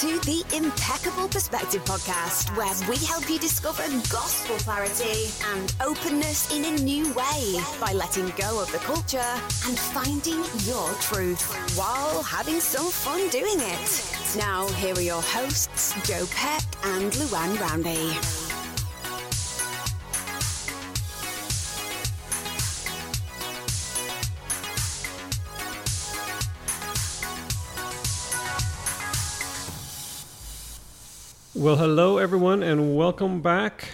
to the Impeccable Perspective podcast, where we help you discover gospel clarity and openness in a new way by letting go of the culture and finding your truth while having some fun doing it. Now, here are your hosts, Joe Peck and Luann Roundy. Well, hello, everyone, and welcome back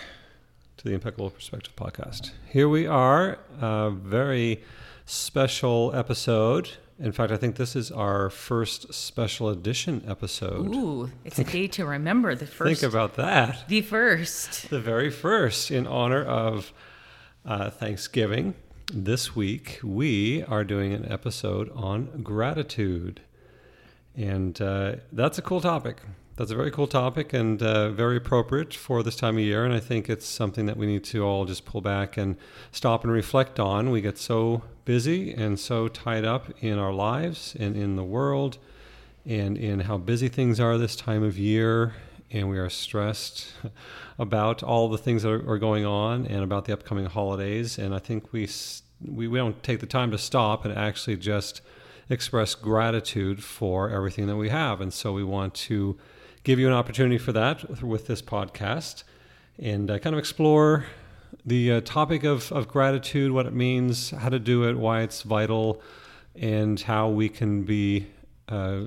to the Impeccable Perspective podcast. Here we are, a very special episode. In fact, I think this is our first special edition episode. Ooh, it's a day to remember. The first. Think about that. The first. The very first, in honor of uh, Thanksgiving. This week, we are doing an episode on gratitude. And uh, that's a cool topic that's a very cool topic and uh, very appropriate for this time of year. And I think it's something that we need to all just pull back and stop and reflect on. We get so busy and so tied up in our lives and in the world and in how busy things are this time of year. And we are stressed about all the things that are, going on and about the upcoming holidays. And I think we, we, we don't take the time to stop and actually just express gratitude for everything that we have. And so we want to give you an opportunity for that with this podcast and uh, kind of explore the uh, topic of, of gratitude, what it means, how to do it, why it's vital, and how we can be uh,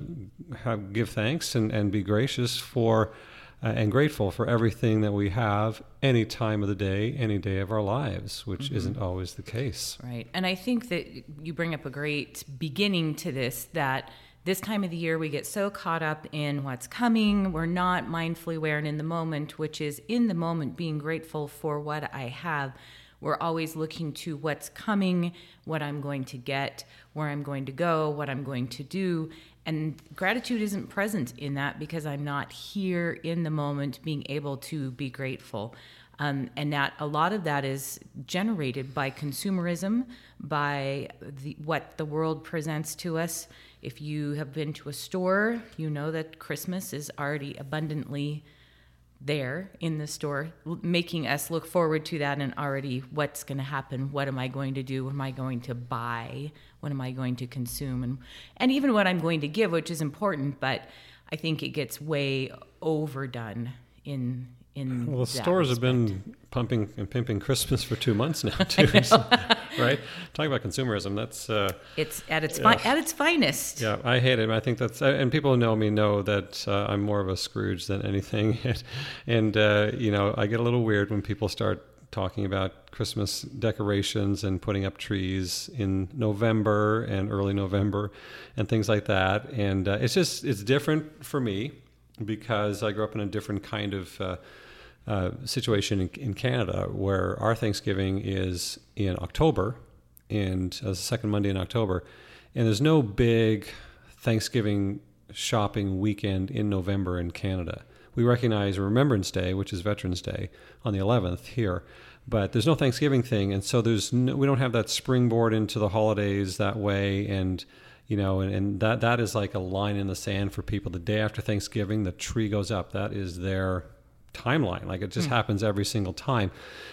have, give thanks and, and be gracious for uh, and grateful for everything that we have any time of the day, any day of our lives, which mm-hmm. isn't always the case. Right. And I think that you bring up a great beginning to this that this time of the year we get so caught up in what's coming we're not mindfully aware and in the moment which is in the moment being grateful for what i have. We're always looking to what's coming what i'm going to get where i'm going to go what i'm going to do. And gratitude isn't present in that because i'm not here in the moment being able to be grateful. Um, and that a lot of that is generated by consumerism, by the, what the world presents to us. If you have been to a store, you know that Christmas is already abundantly there in the store, making us look forward to that and already what's going to happen. What am I going to do? What am I going to buy? What am I going to consume? And, and even what I'm going to give, which is important, but I think it gets way overdone in in well the stores respect. have been pumping and pimping christmas for two months now too so, right? Talking about consumerism that's uh, it's at its fi- at its finest. Yeah i hate it. I think that's and people who know me know that uh, i'm more of a scrooge than anything. And uh, you know i get a little weird when people start talking about christmas decorations and putting up trees in november and early november and things like that. And uh, it's just it's different for me because i grew up in a different kind of uh, uh, situation in, in, Canada where our Thanksgiving is in October, and uh, the second Monday in October, and there's no big Thanksgiving shopping weekend in November in Canada. We recognize Remembrance Day, which is Veterans Day, on the 11th here, but there's no Thanksgiving thing, and so there's no, we don't have that springboard into the holidays that way, and you know, and, and that that is like a line in the sand for people. The day after Thanksgiving, the tree goes up. That is their timeline. Like it just mm. happens every single time.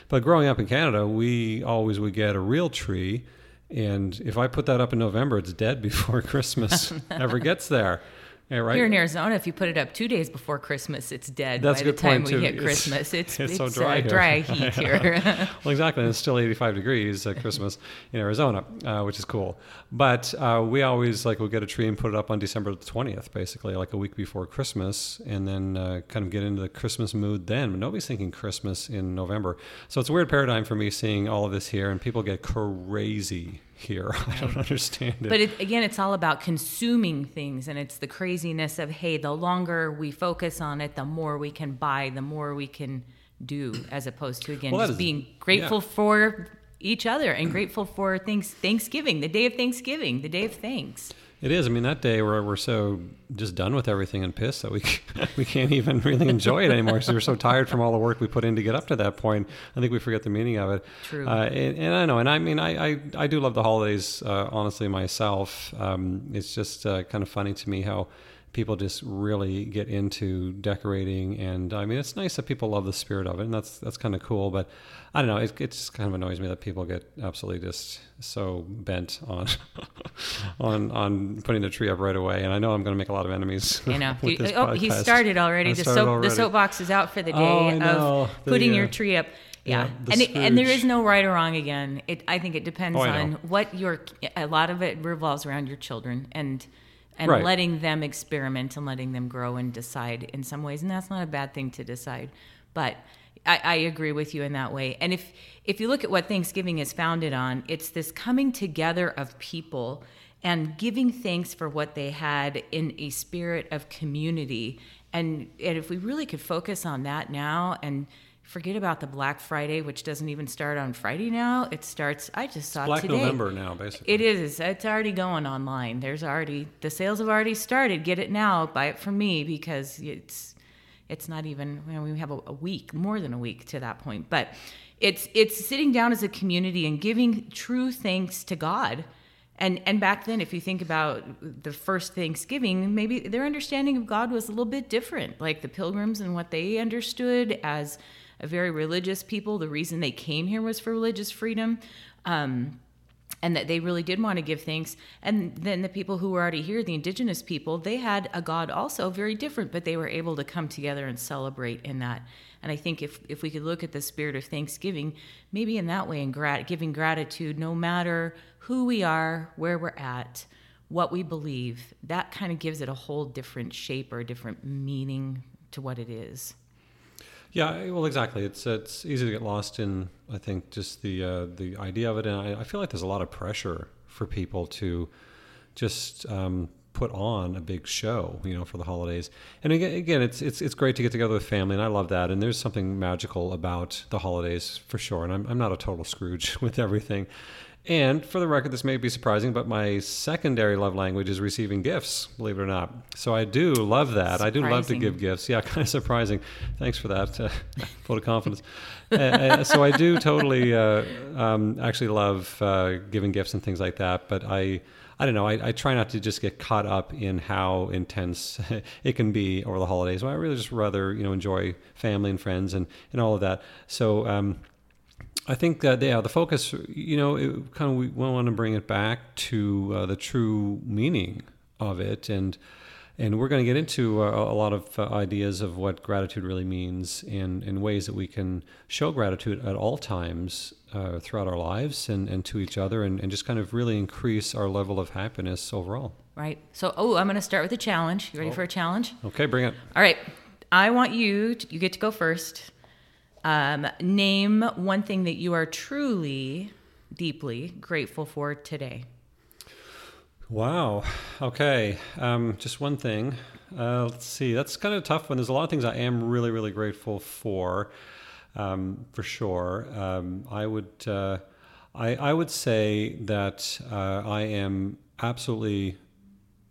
But growing up in Canada, we always would get a real tree. And if I put that up in November, it's dead before Christmas ever gets there. Yeah, right. Here in Arizona, if you put it up two days before Christmas, it's dead. That's by the time we too. hit Christmas. It's, it's, it's so dry, uh, dry heat here. well, exactly. And it's still 85 degrees at Christmas in Arizona, uh, which is cool. But uh, we always like we'll get a tree and put it up on December the 20th, basically like a week before Christmas, and then uh, kind of get into the Christmas mood then. But nobody's thinking Christmas in November, so it's a weird paradigm for me seeing all of this here, and people get crazy here. I don't understand it. But it, again, it's all about consuming things, and it's the craziness of hey, the longer we focus on it, the more we can buy, the more we can do, as opposed to again well, just is, being grateful yeah. for each other and grateful for things. Thanksgiving, the day of Thanksgiving, the day of thanks. It is. I mean, that day where we're so just done with everything and pissed that we we can't even really enjoy it anymore because we're so tired from all the work we put in to get up to that point. I think we forget the meaning of it. True. Uh, and, and, I know, and I mean, I I, I do love the holidays. Uh, honestly, myself, um, it's just uh, kind of funny to me how people just really get into decorating. And I mean, it's nice that people love the spirit of it, and that's that's kind of cool. But I don't know, it, it just kind of annoys me that people get absolutely just so bent on on on putting the tree up right away. And I know I'm going to make a lot of enemies. You know, he, oh, he started already. I the started soap already. the soapbox is out for the day Oh, of The, putting uh, your tree up. Yeah, yeah, and it, and there is no right or wrong. Again, it I think it depends Oh, on what your. A lot of it revolves around your children and and Right. letting them experiment and letting them grow and decide in some ways, and that's not a bad thing to decide. But I, I agree with you in that way. And if if you look at what Thanksgiving is founded on, it's this coming together of people and giving thanks for what they had in a spirit of community. And and if we really could focus on that now and forget about the Black Friday, which doesn't even start on Friday now. It starts. I just saw Black today. November now, basically. It is. It's already going online. There's already the sales have already started. Get it now. Buy it from me because it's it's not even. You know, we have a, a week, more than a week to that point. But it's it's sitting down as a community and giving true thanks to God. And and back then, if you think about the first Thanksgiving, maybe their understanding of God was a little bit different. Like the Pilgrims and what they understood as a very religious people. The reason they came here was for religious freedom. Um, and that they really did want to give thanks. And then the people who were already here, the indigenous people, they had a God also very different, but they were able to come together and celebrate in that. And I think if, if we could look at the spirit of Thanksgiving, maybe in that way, and grat- giving gratitude, no matter who we are, where we're at, what we believe, that kind of gives it a whole different shape or a different meaning to what it is. Yeah, well, exactly. It's it's easy to get lost in. I think just the uh, the idea of it, and I, I feel like there's a lot of pressure for people to just um, put on a big show, you know, for the holidays. And again, again, it's it's it's great to get together with family, and I love that. And there's something magical about the holidays for sure. And I'm I'm not a total Scrooge with everything. And for the record, this may be surprising, but my secondary love language is receiving gifts, believe it or not. So I do love that. I do love to give gifts. Yeah, kind of surprising. Thanks for that uh, vote of confidence. uh, uh, so I do totally uh, um, actually love uh, giving gifts and things like that. But I, I don't know. I, I try not to just get caught up in how intense it can be over the holidays. I really just rather you know enjoy family and friends and and all of that. So. Um, I think that yeah, the focus, you know, it kind of we want to bring it back to uh, the true meaning of it, and and we're going to get into uh, a lot of uh, ideas of what gratitude really means, and and ways that we can show gratitude at all times uh, throughout our lives, and and to each other, and, and just kind of really increase our level of happiness overall. Right. So, oh, I'm going to start with a challenge. You ready Oh. for a challenge? Okay, bring it. All right. I want you, to, you get to go first. Um, name one thing that you are truly, deeply grateful for today. Wow. Okay. Um, just one thing. Uh, let's see. That's kind of a tough one. There's a lot of things I am really, really grateful for, um, for sure. Um, I would, uh, I, I would say that uh, I am absolutely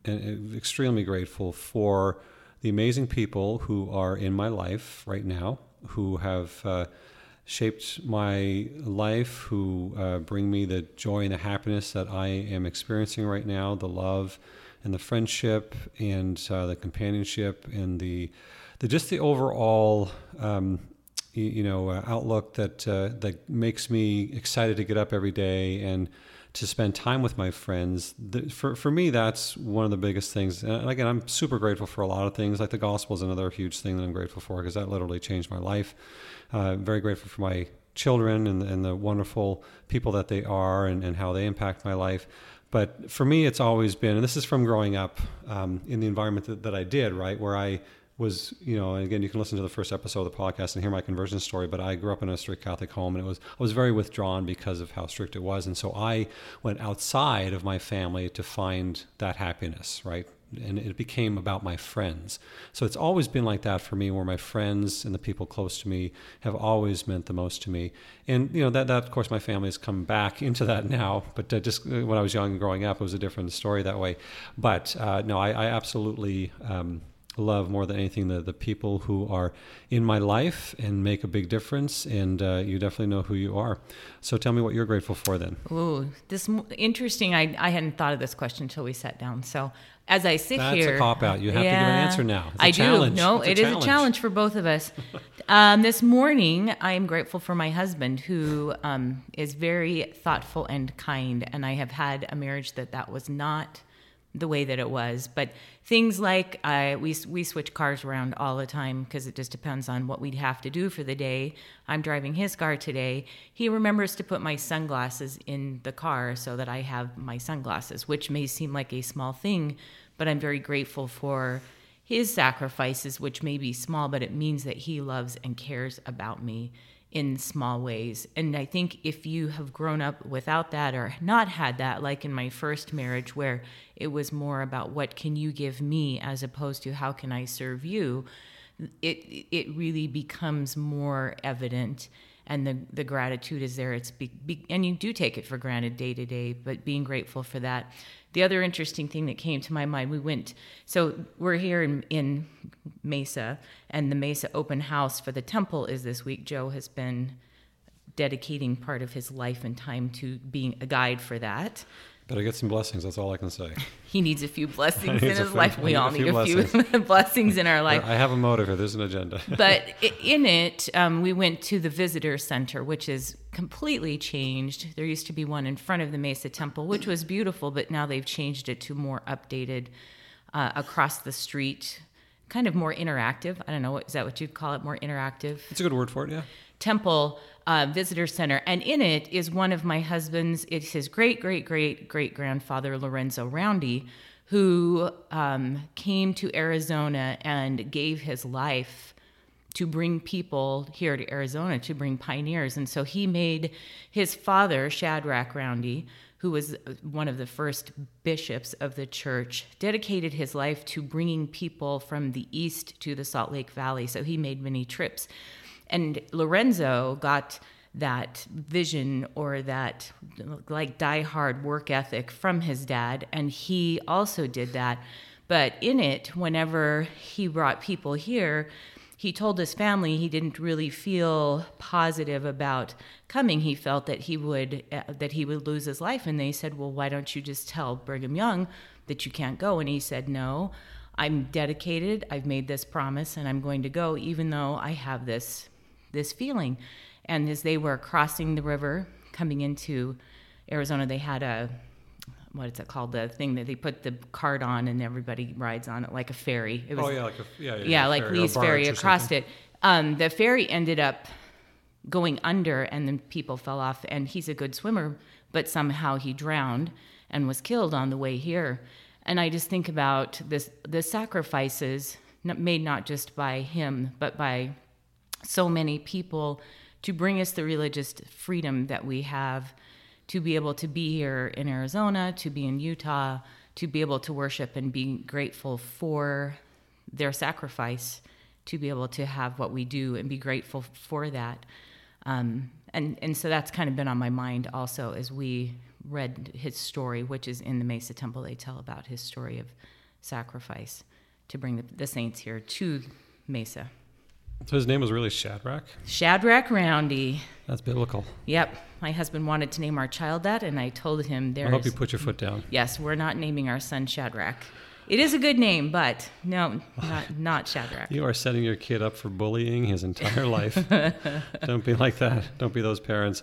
extremely grateful for the amazing people who are in my life right now, who have uh, shaped my life, who uh, bring me the joy and the happiness that I am experiencing right now, the love and the friendship and uh, the companionship and the, the just the overall. Um, y- you know, outlook that uh, that makes me excited to get up every day and to spend time with my friends. The, for for me, that's one of the biggest things. And again, I'm super grateful for a lot of things. Like the gospel is another huge thing that I'm grateful for because that literally changed my life. Uh, very grateful for my children and, and the wonderful people that they are and, and how they impact my life. But for me, it's always been, and this is from growing up um, in the environment that, that I did, right, where I was, you know, again, you can listen to the first episode of the podcast and hear my conversion story. But I grew up in a strict Catholic home, and it was I was very withdrawn because of how strict it was, and so I went outside of my family to find that happiness, right? And it became about my friends. So it's always been like that for me, where my friends and the people close to me have always meant the most to me. And you know that that of course my family has come back into that now, but uh, just uh, when I was young and growing up, it was a different story that way. But uh, no, I, I absolutely. Um, love more than anything the, the people who are in my life and make a big difference. And uh, you definitely know who you are. So tell me what you're grateful for then. Ooh, this interesting. I, I hadn't thought of this question until we sat down. So as I sit That's here, That's a cop out. You have yeah, to give an answer now. I challenge. do. No, it's it a is a challenge for both of us. um, this morning, I am grateful for my husband, who um, is very thoughtful and kind, and I have had a marriage that that was not the way that it was. But things like uh, we we switch cars around all the time because it just depends on what we'd have to do for the day. I'm driving his car today. He remembers to put my sunglasses in the car so that I have my sunglasses, which may seem like a small thing, but I'm very grateful for his sacrifices, which may be small, but it means that he loves and cares about me in small ways. And I think if you have grown up without that or not had that, like in my first marriage, where it was more about what can you give me as opposed to how can I serve you, it it really becomes more evident and the, the gratitude is there. It's be, be, and you do take it for granted day to day, but being grateful for that. The other interesting thing that came to my mind, we went, so we're here in, in Mesa, and the Mesa open house for the temple is this week. Joe has been dedicating part of his life and time to being a guide for that. Better get some blessings. That's all I can say. he needs a few blessings in his few, life. We all need a few, few blessings in our life. I have a motive here. There's an agenda. but in it, um, we went to the visitor center, which is completely changed. There used to be one in front of the Mesa Temple, which was beautiful, but now they've changed it to more updated uh, across the street, kind of more interactive. I don't know. Is that what you'd call it? More interactive? It's a good word for it, yeah. Temple uh, visitor center, and in it is one of my husband's. It's his great great great great grandfather Lorenzo Roundy, who um, came to Arizona and gave his life to bring people here to Arizona to bring pioneers, and so he made his father Shadrach Roundy. Who was uh, one of the first bishops of the church, dedicated his life to bringing people from the east to the Salt Lake Valley. So he made many trips. And Lorenzo got that vision or that like die-hard work ethic from his dad, and he also did that. But in it, whenever he brought people here, he told his family he didn't really feel positive about coming. He felt that he would uh, that he would lose his life, and they said, "Well, why don't you just tell Brigham Young that you can't go?" And he said, "No, I'm dedicated. I've made this promise, and I'm going to go, even though I have this this feeling. And as they were crossing the river coming into Arizona, they had a what is it called? The thing that they put the cart on and everybody rides on it like a ferry. It was, oh yeah, like a yeah, yeah, yeah like ferry, Lee's ferry across it. Um, the ferry ended up going under, and then people fell off. And he's a good swimmer, but somehow he drowned and was killed on the way here. And I just think about this: the sacrifices made not just by him, but by so many people to bring us the religious freedom that we have to be able to be here in Arizona, to be in Utah, to be able to worship and be grateful for their sacrifice, to be able to have what we do and be grateful for that. Um, and, and so that's kind of been on my mind also as we read his story, which is in the Mesa Temple. They tell about his story of sacrifice to bring the, the saints here to Mesa. So his name was really Shadrach? Shadrach Roundy. That's biblical. Yep. My husband wanted to name our child that, and I told him there. I hope you put your foot down. Yes, we're not naming our son Shadrach. It is a good name, but no, not, not Shadrach. You are setting your kid up for bullying his entire life. Don't be like that. Don't be those parents.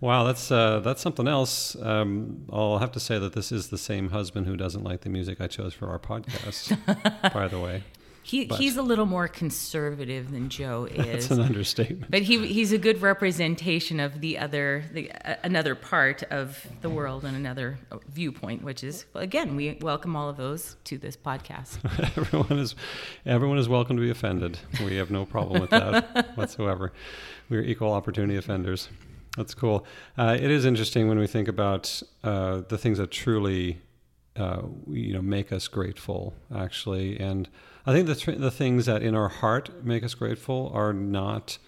Wow, that's uh, that's something else. Um, I'll have to say that this is the same husband who doesn't like the music I chose for our podcast. by the way, he, he's a little more conservative than Joe is. That's an understatement. But he, he's a good representation of the other, the, uh, another part of the world and another viewpoint, which is again, we welcome all of those to this podcast. everyone is, everyone is welcome to be offended. We have no problem with that whatsoever. We're equal opportunity offenders. That's cool. Uh, it is interesting when we think about uh, the things that truly, uh, you know, make us grateful, actually, and I think the th- the things that in our heart make us grateful are not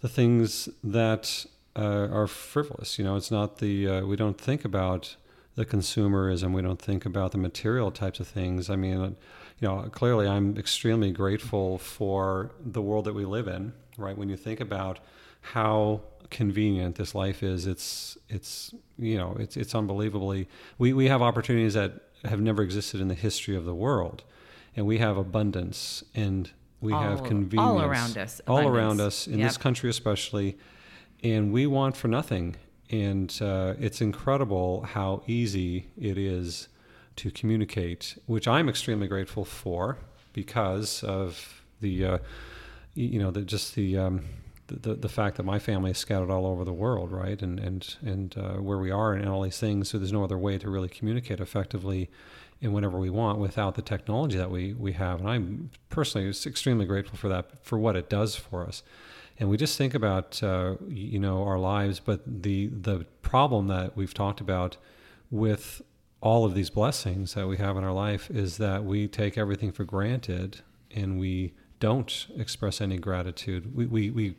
the things that uh, are frivolous. You know, it's not the uh, we don't think about the consumerism. We don't think about the material types of things. I mean, you know, clearly I'm extremely grateful for the world that we live in, right? When you think about how convenient this life is, it's it's you know it's it's unbelievably we we have opportunities that have never existed in the history of the world, and we have abundance and we all, have convenience all around us, all around us in Yep. this country especially, and we want for nothing. And uh, it's incredible how easy it is to communicate, which I'm extremely grateful for because of the, uh, you know, the, just the, um, the the fact that my family is scattered all over the world, right, and and and uh, where we are and all these things. So there's no other way to really communicate effectively and whenever we want without the technology that we we have. And I'm personally extremely grateful for that for what it does for us and we just think about uh, you know our lives but the the problem that we've talked about with all of these blessings that we have in our life is that we take everything for granted and we don't express any gratitude we we, we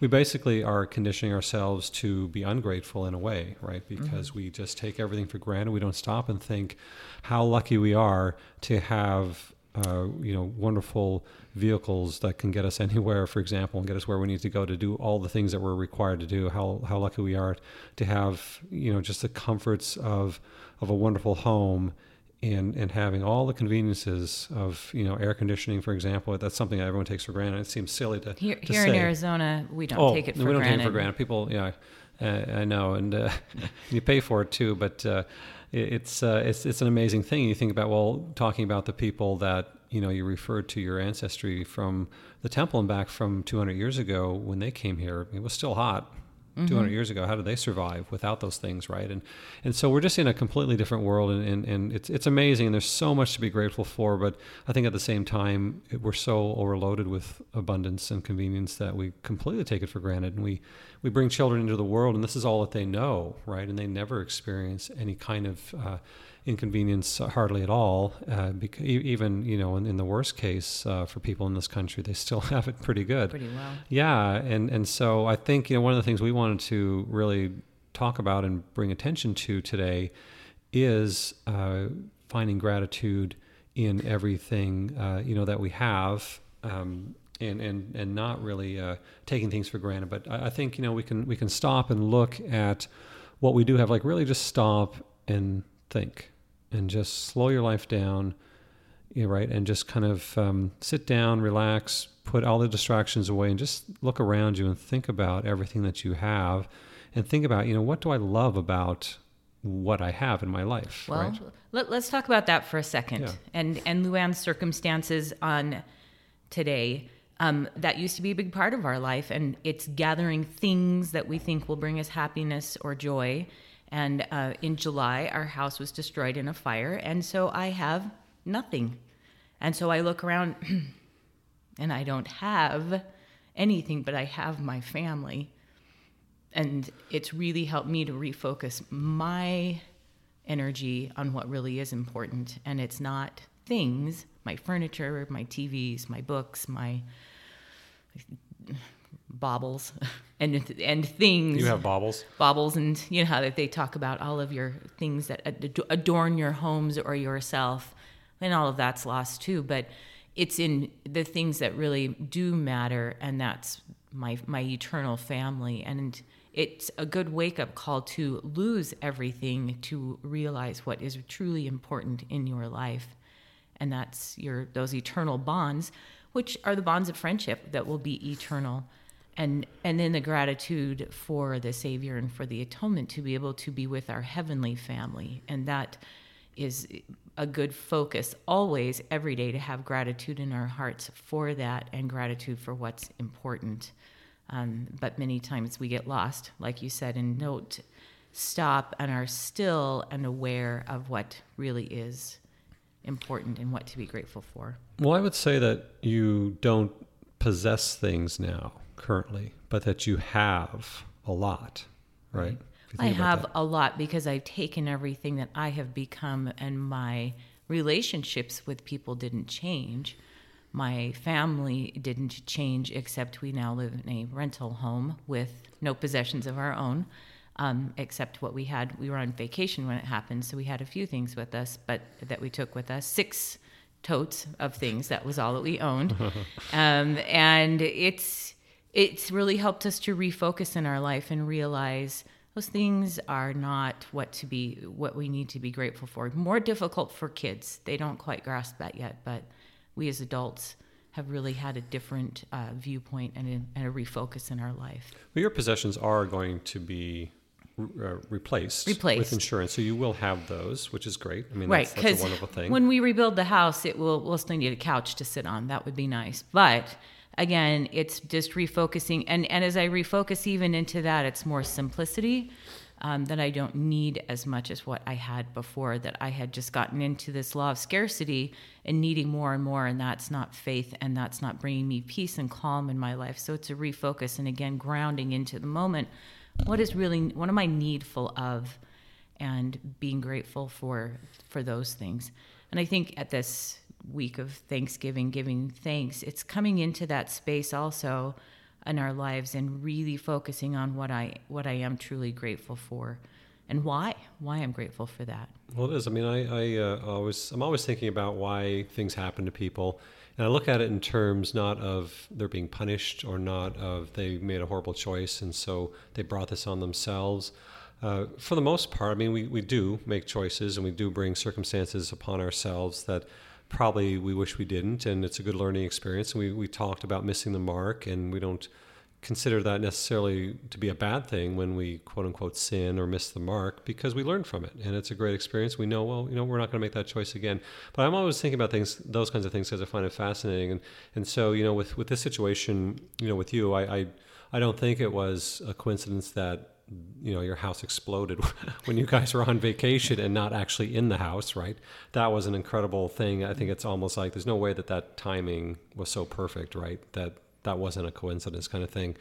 we basically are conditioning ourselves to be ungrateful in a way, right? Because we just take everything for granted. We don't stop and think how lucky we are to have uh, you know, wonderful vehicles that can get us anywhere, for example, and get us where we need to go to do all the things that we're required to do. How how lucky we are to have, you know, just the comforts of of a wonderful home and and having all the conveniences of you know air conditioning, for example. That's something that everyone takes for granted. It seems silly to Here, to here in. Arizona, we don't Oh, take it for we don't granted. take it for granted. People, yeah, uh, I know, and uh, you pay for it too. But uh, it- it's uh, it's it's an amazing thing. You think about well, talking about the people that you know you referred to your ancestry from the temple and back from 200 years ago when they came here. It was still hot. Mm-hmm. 200 years ago, how did they survive without those things, right? And and so we're just in a completely different world, and, and, and it's it's amazing. And there's so much to be grateful for, but I think at the same time it, we're so overloaded with abundance and convenience that we completely take it for granted, and we we bring children into the world, and this is all that they know, right? And they never experience any kind of uh, inconvenience hardly at all. Uh, because even you know, in, in the worst case uh, for people in this country, they still have it pretty good. Pretty well. Yeah, and and so I think you know one of the things we wanted to really talk about and bring attention to today is uh, finding gratitude in everything uh, you know that we have. Um, and, and, and not really uh, taking things for granted, but I, I think you know we can we can stop and look at what we do have, like really just stop and think, and just slow your life down, you right? And just kind of um, sit down, relax, put all the distractions away, and just look around you and think about everything that you have, and think about, you know, what do I love about what I have in my life, Well, right? let, us talk about that for a second. Yeah. And and Luann's circumstances on today. Um, that used to be a big part of our life, and it's gathering things that we think will bring us happiness or joy. And uh, in July, our house was destroyed in a fire, and so I have nothing. And so I look around, and I don't have anything, but I have my family. And it's really helped me to refocus my energy on what really is important. And it's not things, my furniture, my TVs, my books, my baubles, and and things You have baubles. baubles and you know how that they talk about all of your things that adorn your homes or yourself and all of that's lost too but it's in the things that really do matter and that's my my eternal family and it's a good wake up call to lose everything to realize what is truly important in your life and that's your those eternal bonds which are the bonds of friendship that will be eternal and and then the gratitude for the savior and for the atonement to be able to be with our heavenly family. And that is a good focus always every day to have gratitude in our hearts for that and gratitude for what's important. Um, but many times we get lost like you said and note stop and are still and aware of what really is important and what to be grateful for. Well, I would say that you don't possess things now currently, but that you have a lot, right? I have that. a lot because I've taken everything that I have become and my relationships with people didn't change. My family didn't change except we now live in a rental home with no possessions of our own. Um, except what we had, we were on vacation when it happened, so we had a few things with us, but that we took with us six totes of things. That was all that we owned, um, and it's it's really helped us to refocus in our life and realize those things are not what to be what we need to be grateful for. More difficult for kids; they don't quite grasp that yet, but we as adults have really had a different uh, viewpoint and a, and a refocus in our life. Well, your possessions are going to be uh, replaced, replaced with insurance, so you will have those, which is great. I mean, right? Because a wonderful thing. When we rebuild the house, it will we'll still need a couch to sit on. That would be nice, but again, it's just refocusing. And and as I refocus even into that, it's more simplicity um, that I don't need as much as what I had before, that I had just gotten into this law of scarcity and needing more and more. And that's not faith and that's not bringing me peace and calm in my life. So it's a refocus and again, grounding into the moment. What is really, what am I needful of? And being grateful for for those things. And I think at this week of Thanksgiving, giving thanks, it's coming into that space also in our lives and really focusing on what I what I am truly grateful for and why why I'm grateful for that. Well, it is. I mean, I, I uh, always I'm always thinking about why things happen to people, and I look at it in terms not of they're being punished or not of they made a horrible choice and so they brought this on themselves. Uh, for the most part, I mean, we, we do make choices and we do bring circumstances upon ourselves that probably we wish we didn't, and it's a good learning experience. We we talked about missing the mark, and we don't consider that necessarily to be a bad thing when we quote unquote sin or miss the mark because we learn from it and it's a great experience we know well you know we're not going to make that choice again but i'm always thinking about things those kinds of things because i find it fascinating and and so you know with with this situation you know with you i i, I don't think it was a coincidence that you know your house exploded when you guys were on vacation and not actually in the house right? That was an incredible thing. I think it's almost like there's no way that that timing was so perfect right? That that wasn't a coincidence kind of thing.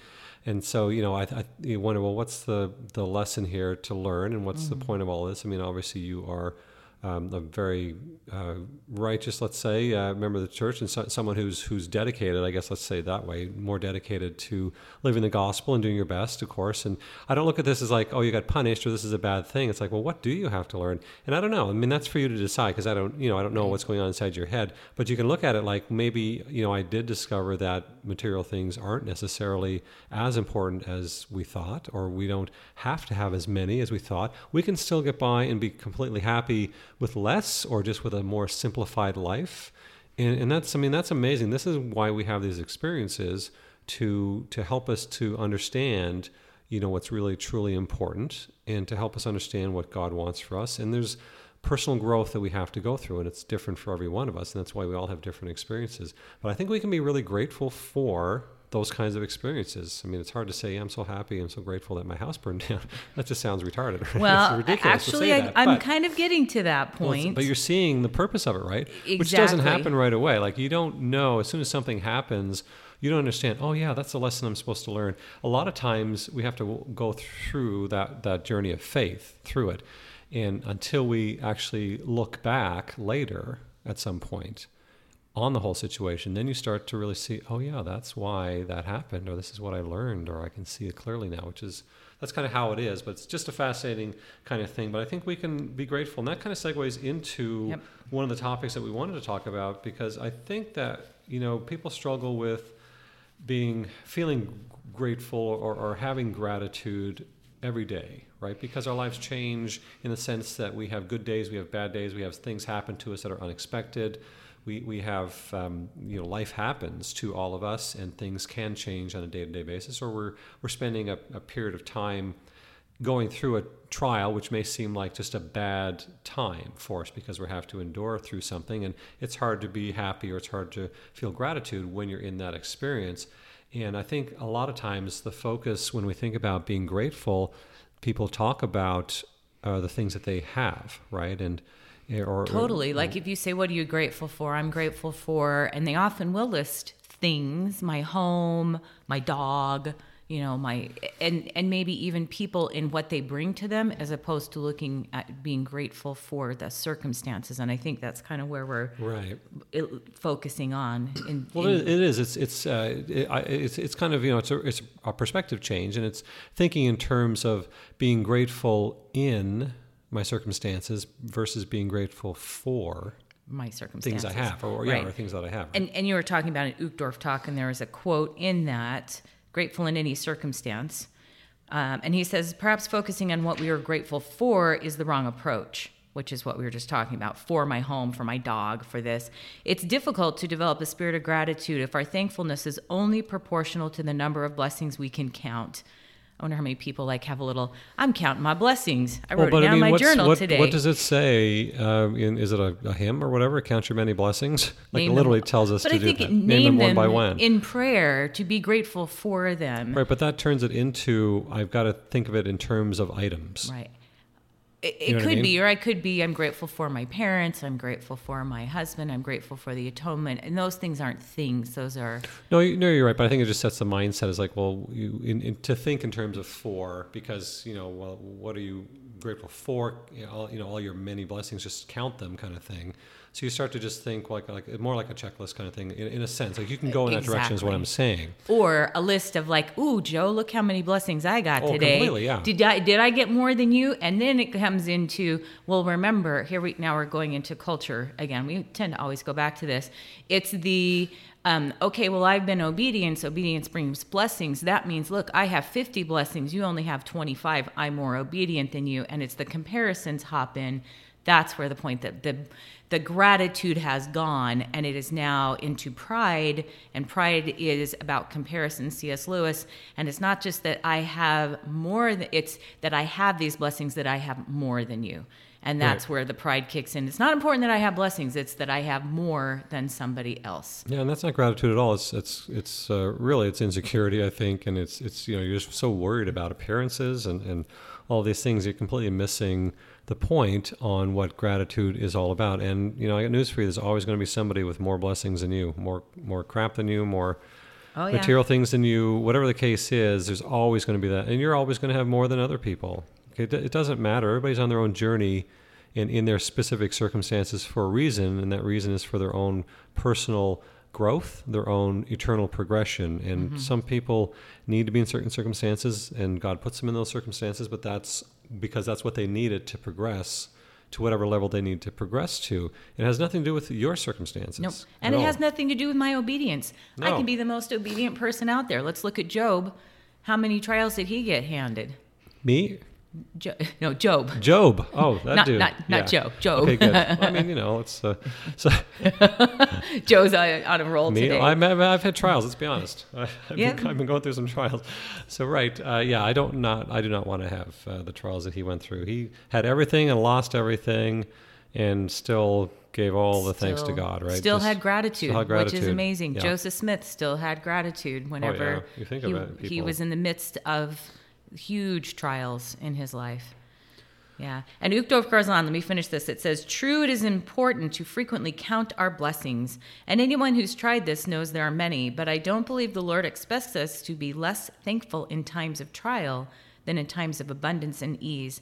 And so you know i, I you wonder well what's the the lesson here to learn and what's mm-hmm. the point of all this? I mean obviously you are um, a very uh, righteous, let's say, uh, member of the church, and so, someone who's who's dedicated, I guess, let's say that way, more dedicated to living the gospel and doing your best, of course. And I don't look at this as like, oh, you got punished or this is a bad thing. It's like, well, what do you have to learn? And I don't know. I mean, that's for you to decide because I don't, you know, I don't know what's going on inside your head. But you can look at it like maybe, you know, I did discover that material things aren't necessarily as important as we thought, or we don't have to have as many as we thought. We can still get by and be completely happy with less or just with a more simplified life. And, and that's, I mean, that's amazing. This is why we have these experiences to, to help us to understand, you know, what's really truly important and to help us understand what God wants for us. And there's personal growth that we have to go through and it's different for every one of us. And that's why we all have different experiences. But I think we can be really grateful for those kinds of experiences. I mean, it's hard to say, I'm so happy, I'm so grateful that my house burned down. that just sounds retarded. Right? Well, actually, I, am kind of getting to that point. Well, but you're seeing the purpose of it, right? Exactly. Which doesn't happen right away. Like, you don't know, as soon as something happens, you don't understand, oh, yeah, that's the lesson I'm supposed to learn. A lot of times we have to go through that, that journey of faith through it. And until we actually look back later at some point, on the whole situation, then you start to really see, oh yeah, that's why that happened, or this is what I learned, or I can see it clearly now, which is that's kind of how it is. But it's just a fascinating kind of thing. But I think we can be grateful, and that kind of segues into yep. one of the topics that we wanted to talk about because I think that you know people struggle with being feeling grateful or, or having gratitude every day, right? Because our lives change in the sense that we have good days, we have bad days, we have things happen to us that are unexpected we, we have um, you know life happens to all of us and things can change on a day-to-day basis or we're we're spending a, a period of time going through a trial which may seem like just a bad time for us because we have to endure through something and it's hard to be happy or it's hard to feel gratitude when you're in that experience. And i think a lot of times the focus when we think about being grateful people talk about uh, the things that they have right? And or, totally. Or, like if you say, What are you grateful for? I'm grateful for, and they often will list things my home, my dog, you know my and and maybe even people in what they bring to them as opposed to looking at being grateful for the circumstances and i think that's kind of where we're right focusing on in, well in, it is it's it's uh, it, it's it's kind of you know it's a, it's a perspective change and it's thinking in terms of being grateful in my circumstances versus being grateful for my circumstances. Things I have, or, yeah, or things that I have. Right? And, and you were talking about an Uchtdorf talk, and there was a quote in that grateful in any circumstance. Um, and he says, perhaps focusing on what we are grateful for is the wrong approach, which is what we were just talking about for my home, for my dog, for this. It's difficult to develop a spirit of gratitude if our thankfulness is only proportional to the number of blessings we can count. I wonder how many people like have a little. I'm counting my blessings. I wrote well, it down I mean, in my journal what, today. What does it say? Uh, in, is it a, a, hymn or whatever? Count your many blessings. Like name it literally them. tells us but to I think do that. Name, name them, them one by one in prayer to be grateful for them. Right, but that turns it into I've got to think of it in terms of items. Right. It, it could I mean? be, or I could be, I'm grateful for my parents, I'm grateful for my husband, I'm grateful for the atonement. And those things aren't things, those are. No, you, no, you're right. But I think it just sets the mindset as like, well, you, in, in, to think in terms of for, because, you know, well, what are you grateful for? You know, all, you know, all your many blessings, just count them kind of thing. So you start to just think like like more like a checklist kind of thing in, in a sense. Like you can go in that direction is what I'm saying. Or a list of like, ooh, Joe, look how many blessings I got oh, today. Completely, yeah. Did I did I get more than you? And then it comes into well, remember here we now we're going into culture again. We tend to always go back to this. It's the um, okay, well, I've been obedience. Obedience brings blessings. That means, look, I have 50 blessings. You only have 25. I'm more obedient than you. And it's the comparisons hop in. That's where the point that the the gratitude has gone and it is now into pride and pride is about comparison cs lewis. And it's not just that i have more than, it's that i have these blessings that i have more than you. And that's right. where the pride kicks in. It's not important that i have blessings it's that i have more than somebody else. Yeah and that's not gratitude at all. It's it's it's uh, really it's insecurity i think and it's it's you know you're just so worried about appearances and and all these things you're completely missing the point on what gratitude is all about. And you know, I got news for you. There's always going to be somebody with more blessings than you, more more crap than you, more oh, yeah. material things than you. Whatever the case is, there's always going to be that, and you're always going to have more than other people. Okay, it doesn't matter. Everybody's on their own journey. In, in their specific circumstances for a reason, and that reason is for their own personal growth, their own eternal progression. And mm-hmm. some people need to be in certain circumstances, and God puts them in those circumstances, but that's because that's what they needed to progress to whatever level they need to progress to. It has nothing to do with your circumstances. Nope. And it all. has nothing to do with my obedience. No. I can be the most obedient person out there. Let's look at Job. How many trials did he get handed? Me? Jo- no, Job. Job. Oh, that not, dude. Not, not yeah. Joe. Job. Okay, good. Well, I mean, you know, it's uh, so. Joe's on a roll Me, today. I'm, I've had trials. Let's be honest. I've, yeah. been, I've been going through some trials. So right, uh, yeah, I don't not I do not want to have uh, the trials that he went through. He had everything and lost everything, and still gave all the still, thanks to God. Right. Still had gratitude, still had gratitude, which is amazing. Yeah. Joseph Smith still had gratitude whenever oh, yeah. you think he, he was in the midst of huge trials in his life. Yeah. And goes on, let me finish this. It says, True, it is important to frequently count our blessings. And anyone who's tried this knows there are many, but I don't believe the Lord expects us to be less thankful in times of trial than in times of abundance and ease.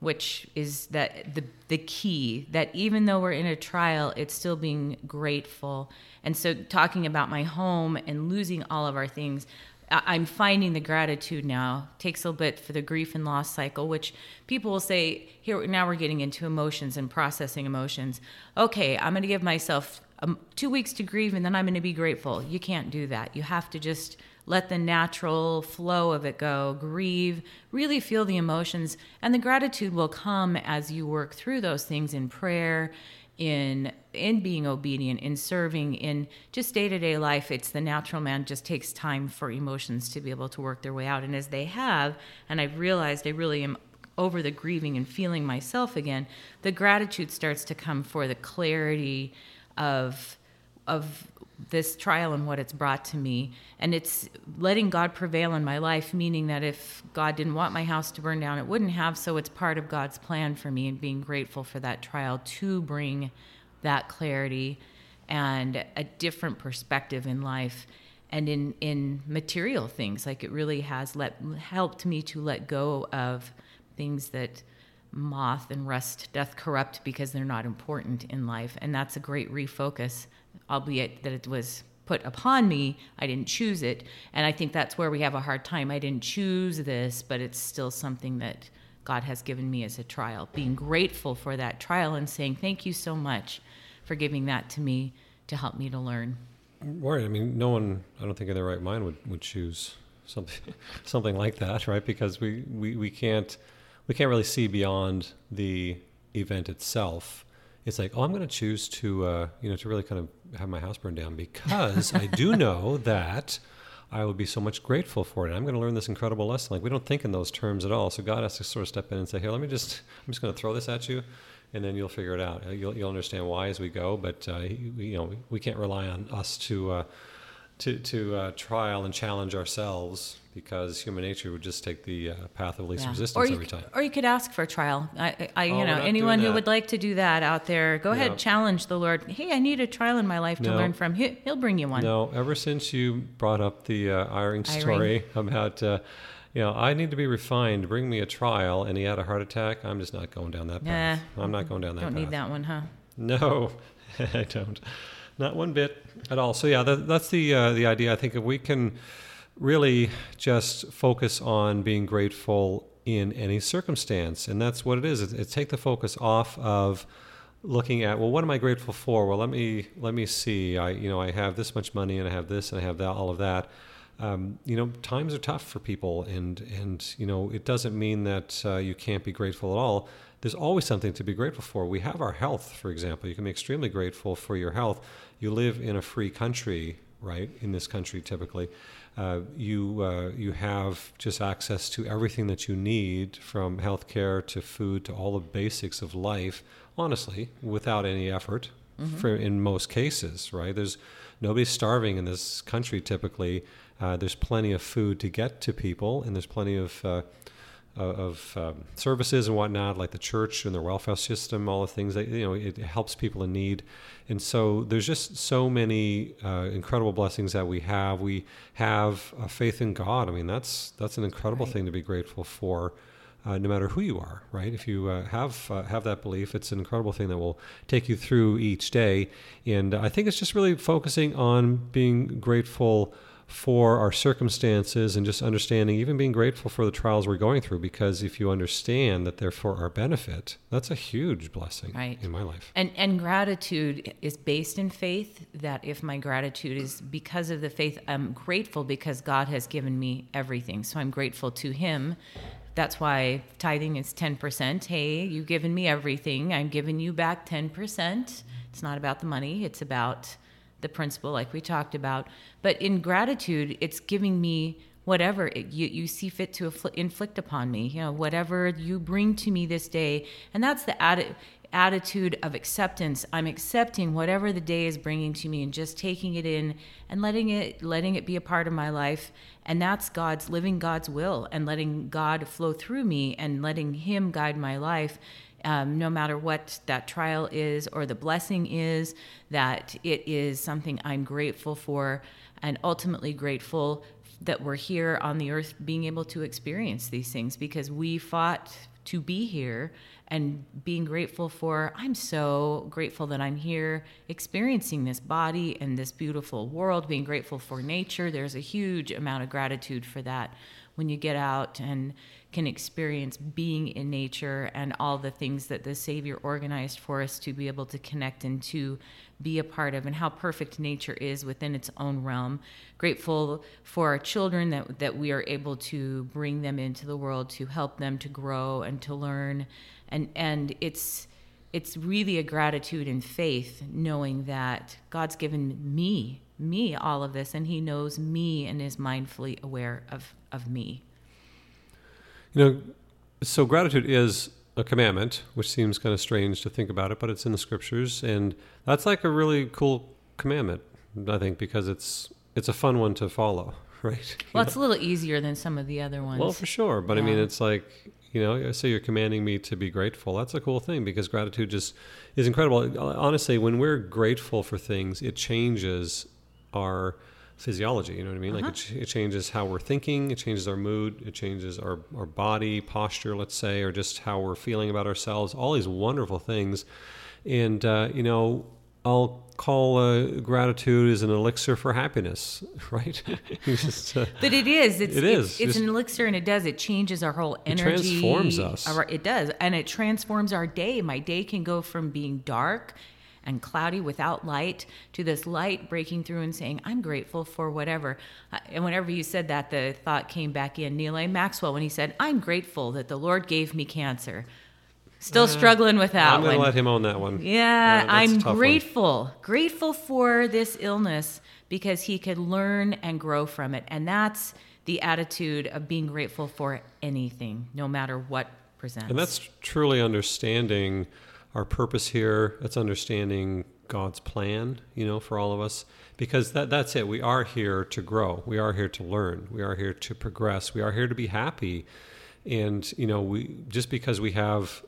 Which is that the the key that even though we're in a trial, it's still being grateful. And so talking about my home and losing all of our things, I'm finding the gratitude now. takes a little bit for the grief and loss cycle, which people will say, here, now we're getting into emotions and processing emotions. Okay, I'm going to give myself um, two weeks to grieve and then I'm going to be grateful. You can't do that. You have to just let the natural flow of it go, grieve, really feel the emotions, and the gratitude will come as you work through those things in prayer in in being obedient in serving in just day-to-day life it's the natural man just takes time for emotions to be able to work their way out. And as they have and i've realized i really am over the grieving and feeling myself again the gratitude starts to come for the clarity of of this trial and what it's brought to me. And it's letting God prevail in my life, meaning that if God didn't want my house to burn down, it wouldn't have. So it's part of God's plan for me and being grateful for that trial to bring that clarity and a different perspective in life. and in in material things like it really has let helped me to let go of things that moth and rust doth corrupt because they're not important in life and that's a great refocus albeit that it was put upon me i didn't choose it and i think that's where we have a hard time i didn't choose this but it's still something that god has given me as a trial being grateful for that trial and saying thank you so much for giving that to me to help me to learn Right. I mean, no one, I don't think in their right mind would, would choose something, something like that, right? Because we, we, we can't, we can't really see beyond the event itself. It's like, oh, I'm going to choose to, uh, you know, to really kind of have my house burned down because I do know that I would be so much grateful for it. I'm going to learn this incredible lesson. Like we don't think in those terms at all. So God has to sort of step in and say, here, let me just, I'm just going to throw this at you and then you'll figure it out. You'll, you'll understand why as we go, but uh, you know we can't rely on us to uh, to to uh, trial and challenge ourselves because human nature would just take the uh, path of least yeah. resistance every time. Or you could ask for a trial. I, I oh, you know, anyone who would like to do that out there, go ahead, challenge the Lord. Hey, I need a trial in my life to learn from. He'll bring you one. No, ever since you brought up the uh, story about you know, I need to be refined. Bring me a trial, and he had a heart attack. I'm just not going down that path. I'm not going down that. Don't path. need that one, huh? No, I don't. Not one bit at all. So yeah, that, that's the uh, the idea. I think if we can really just focus on being grateful in any circumstance, and that's what it is. It's, it's take the focus off of looking at well what am i grateful for well let me let me see i you know i have this much money and i have this and i have that all of that um, you know, times are tough for people, and and you know, it doesn't mean that uh, you can't be grateful at all. There's always something to be grateful for. We have our health, for example. You can be extremely grateful for your health. You live in a free country, right? In this country, typically, uh, you uh, you have just access to everything that you need, from healthcare to food to all the basics of life. Honestly, without any effort, mm-hmm. for in most cases, right? There's nobody's starving in this country typically. Uh, there's plenty of food to get to people, and there's plenty of of um, services and whatnot, like the church and their welfare system, all the things that you know it helps people in need, and so there's just so many uh, incredible blessings that we have. We have a faith in God. I mean, that's that's an incredible right. thing to be grateful for. Uh, no matter who you are, right? If you uh, have uh, have that belief, it's an incredible thing that will take you through each day. And I think it's just really focusing on being grateful for our circumstances and just understanding, even being grateful for the trials we're going through. Because if you understand that they're for our benefit, that's a huge blessing right. in my life. And and gratitude is based in faith. That if my gratitude is because of the faith, I'm grateful because God has given me everything. So I'm grateful to Him. That's why tithing is 10%. Hey, you've given me everything. I'm giving you back 10%. It's not about the money, it's about the principle, like we talked about. But in gratitude, it's giving me whatever it, you, you see fit to inflict upon me, you know, whatever you bring to me this day. And that's the atti- attitude of acceptance. I'm accepting whatever the day is bringing to me and just taking it in and letting it letting it be a part of my life. And that's God's living God's will and letting God flow through me and letting him guide my life um, no matter what that trial is or the blessing is, that it is something I'm grateful for and ultimately grateful that we're here on the earth being able to experience these things because we fought to be here and being grateful for i'm so grateful that i'm here experiencing this body and this beautiful world being grateful for nature. There's a huge amount of gratitude for that when you get out and can experience being in nature and all the things that the Savior organized for us to be able to connect and to be a part of, and how perfect nature is within its own realm. Grateful for our children that, that we are able to bring them into the world to help them to grow and to learn. And, and it's, it's really a gratitude and faith knowing that God's given me me all of this and he knows me and is mindfully aware of of me you know, so gratitude is a commandment, which seems kind of strange to think about it, but it's in the scriptures, and that's like a really cool commandment, I think, because it's it's a fun one to follow, right? Well, it's a little easier than some of the other ones. Well, for sure, but yeah. I mean, it's like you know, I say you're commanding me to be grateful. That's a cool thing because gratitude just is incredible. Honestly, when we're grateful for things, it changes our physiology. You know what I mean? Like it, ch- it changes how we're thinking, it changes our mood, it changes our, our body posture, let's say, or just how we're feeling about ourselves. All these wonderful things. And, uh, you know, I'll call uh, gratitude is an elixir for happiness, right? just, uh, but it is. It's, it is. It's, it's just, an elixir, and it does. It changes our whole energy. It transforms us. Our, it does, and it transforms our day. My day can go from being dark and cloudy without light to this light breaking through and saying, I'm grateful for whatever. Uh, and whenever you said that, the thought came back in. Neal A. Maxwell, when he said, I'm grateful that the Lord gave me cancer. Still uh, struggling with that I'm going to let him own that one. Yeah, uh, I'm grateful. One. Grateful for this illness because he could learn and grow from it. And that's the attitude of being grateful for anything, no matter what presents. And that's truly understanding our purpose here. That's understanding God's plan, you know, for all of us. Because that, that's it. We are here to grow. We are here to learn. We are here to progress. We are here to be happy. And, you know, we just because we have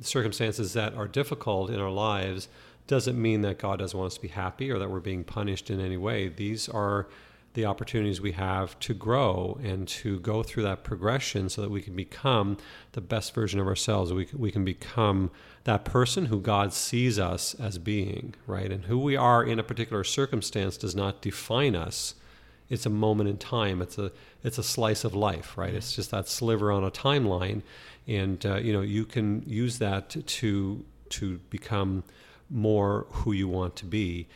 circumstances that are difficult in our lives doesn't mean that God doesn't want us to be happy or that we're being punished in any way. These are the opportunities we have to grow and to go through that progression so that we can become the best version of ourselves. We, we can become that person who God sees us as being, right? And who we are in a particular circumstance does not define us. It's a moment in time. It's a it's a slice of life, right? It's just that sliver on a timeline, and uh, you know you can use that to to become more who you want to be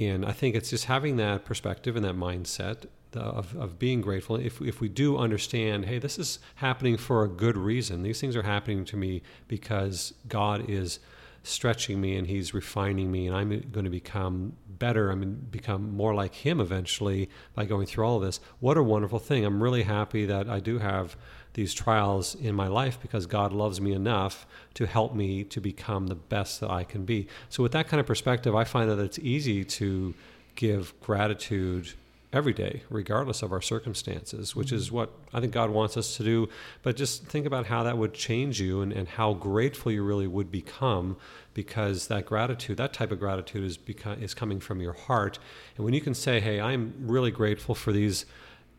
and i think it's just having that perspective and that mindset of, of being grateful. If, if we do understand hey this is happening for a good reason. These things are happening to me because god is stretching me and he's refining me and i'm going to become better. I'm going to become more like him eventually by going through all of this. What a wonderful thing. I'm really happy that i do have these trials in my life because God loves me enough to help me to become the best that I can be. So, with that kind of perspective, I find that it's easy to give gratitude every day, regardless of our circumstances, which is what I think God wants us to do. But just think about how that would change you and, and how grateful you really would become because that gratitude, that type of gratitude is, become, is coming from your heart. And when you can say, hey, I'm really grateful for these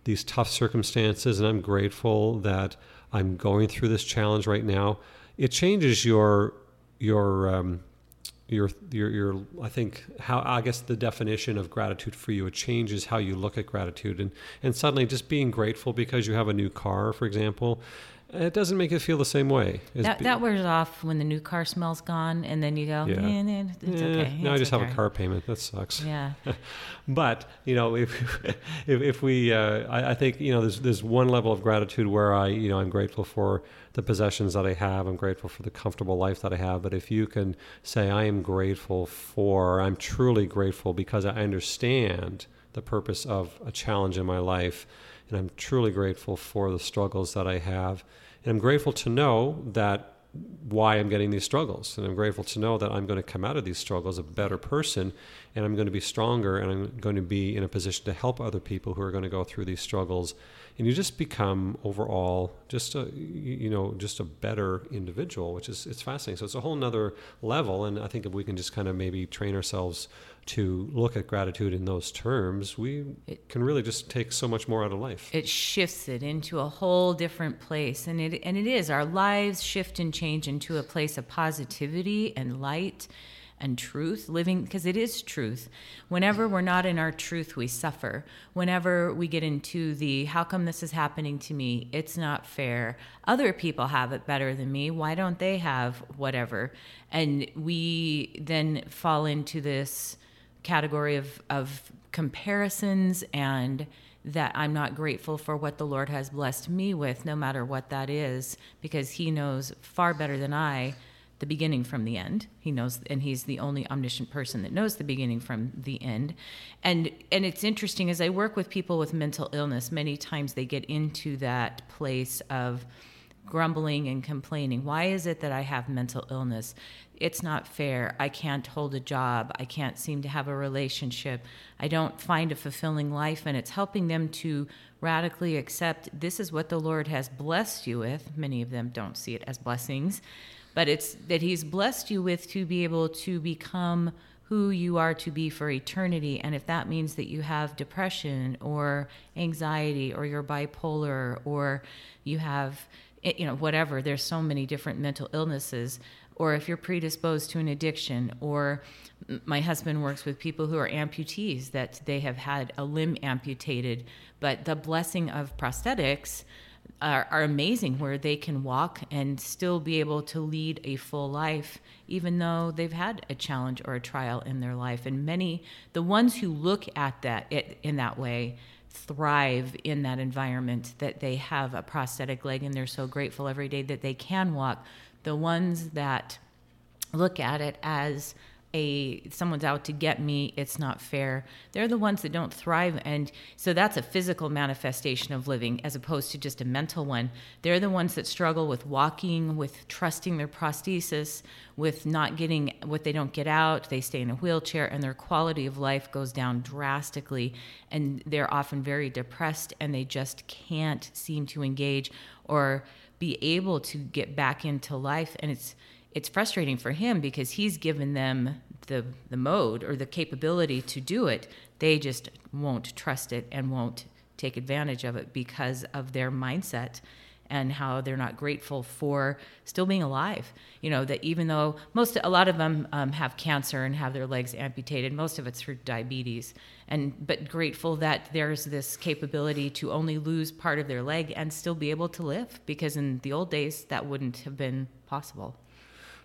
these tough circumstances, and I'm grateful that I'm going through this challenge right now. It changes your your um, your your your I think how I guess the definition of gratitude for you it changes how you look at gratitude. And and suddenly just being grateful because you have a new car, for example, it doesn't make it feel the same way. That, be- that wears off when the new car smell's gone, and then you go, yeah, eh, it's yeah. okay. Now I just okay. have a car payment. That sucks. Yeah. but you know, if if, if we, uh, I, I, think you know, there's there's one level of gratitude where I, you know, I'm grateful for the possessions that I have. I'm grateful for the comfortable life that I have. But if you can say, I am grateful for, I'm truly grateful because I understand the purpose of a challenge in my life and I'm truly grateful for the struggles that I have. And I'm grateful to know that why I'm getting these struggles. And I'm grateful to know that I'm going to come out of these struggles a better person and I'm going to be stronger and I'm going to be in a position to help other people who are going to go through these struggles. And you just become overall just a you know just a better individual, which is it's fascinating. So it's a whole nother level. And I think if we can just kind of maybe train ourselves to look at gratitude in those terms, we it, can really just take so much more out of life. It shifts it into a whole different place, and it and it is. Our lives shift and change into a place of positivity and light and truth living because it is truth. Whenever we're not in our truth we suffer. Whenever we get into the how come this is happening to me? It's not fair. Other people have it better than me. Why don't they have whatever? And we then fall into this category of, of comparisons and that I'm not grateful for what the Lord has blessed me with, no matter what that is, because He knows far better than I the beginning from the end. He knows, and He's the only omniscient person that knows the beginning from the end. And and it's interesting as I work with people with mental illness, many times they get into that place of grumbling and complaining. Why is it that I have mental illness? It's not fair. I can't hold a job. I can't seem to have a relationship. I don't find a fulfilling life. And it's helping them to radically accept this is what the Lord has blessed you with. Many of them don't see it as blessings, but it's that He's blessed you with to be able to become who you are to be for eternity. And if that means that you have depression or anxiety or you're bipolar or you have, you know, whatever, there's so many different mental illnesses. Or if you're predisposed to an addiction, or my husband works with people who are amputees that they have had a limb amputated, but the blessing of prosthetics are, are, amazing where they can walk and still be able to lead a full life even though they've had a challenge or a trial in their life. And many the ones who look at that it, in that way thrive in that environment that they have a prosthetic leg and they're so grateful every day that they can walk the ones that look at it as a someone's out to get me it's not fair. They're the ones that don't thrive and so that's a physical manifestation of living as opposed to just a mental one. They're the ones that struggle with walking with trusting their prosthesis with not getting what they don't get out. They stay in a wheelchair and their quality of life goes down drastically and they're often very depressed and they just can't seem to engage or be able to get back into life and it's it's frustrating for him because he's given them the the mode or the capability to do it. They just won't trust it and won't take advantage of it because of their mindset and how they're not grateful for still being alive. You know that even though most a lot of them um, have cancer and have their legs amputated most of it's for diabetes and but grateful that there's this capability to only lose part of their leg and still be able to live because in the old days that wouldn't have been possible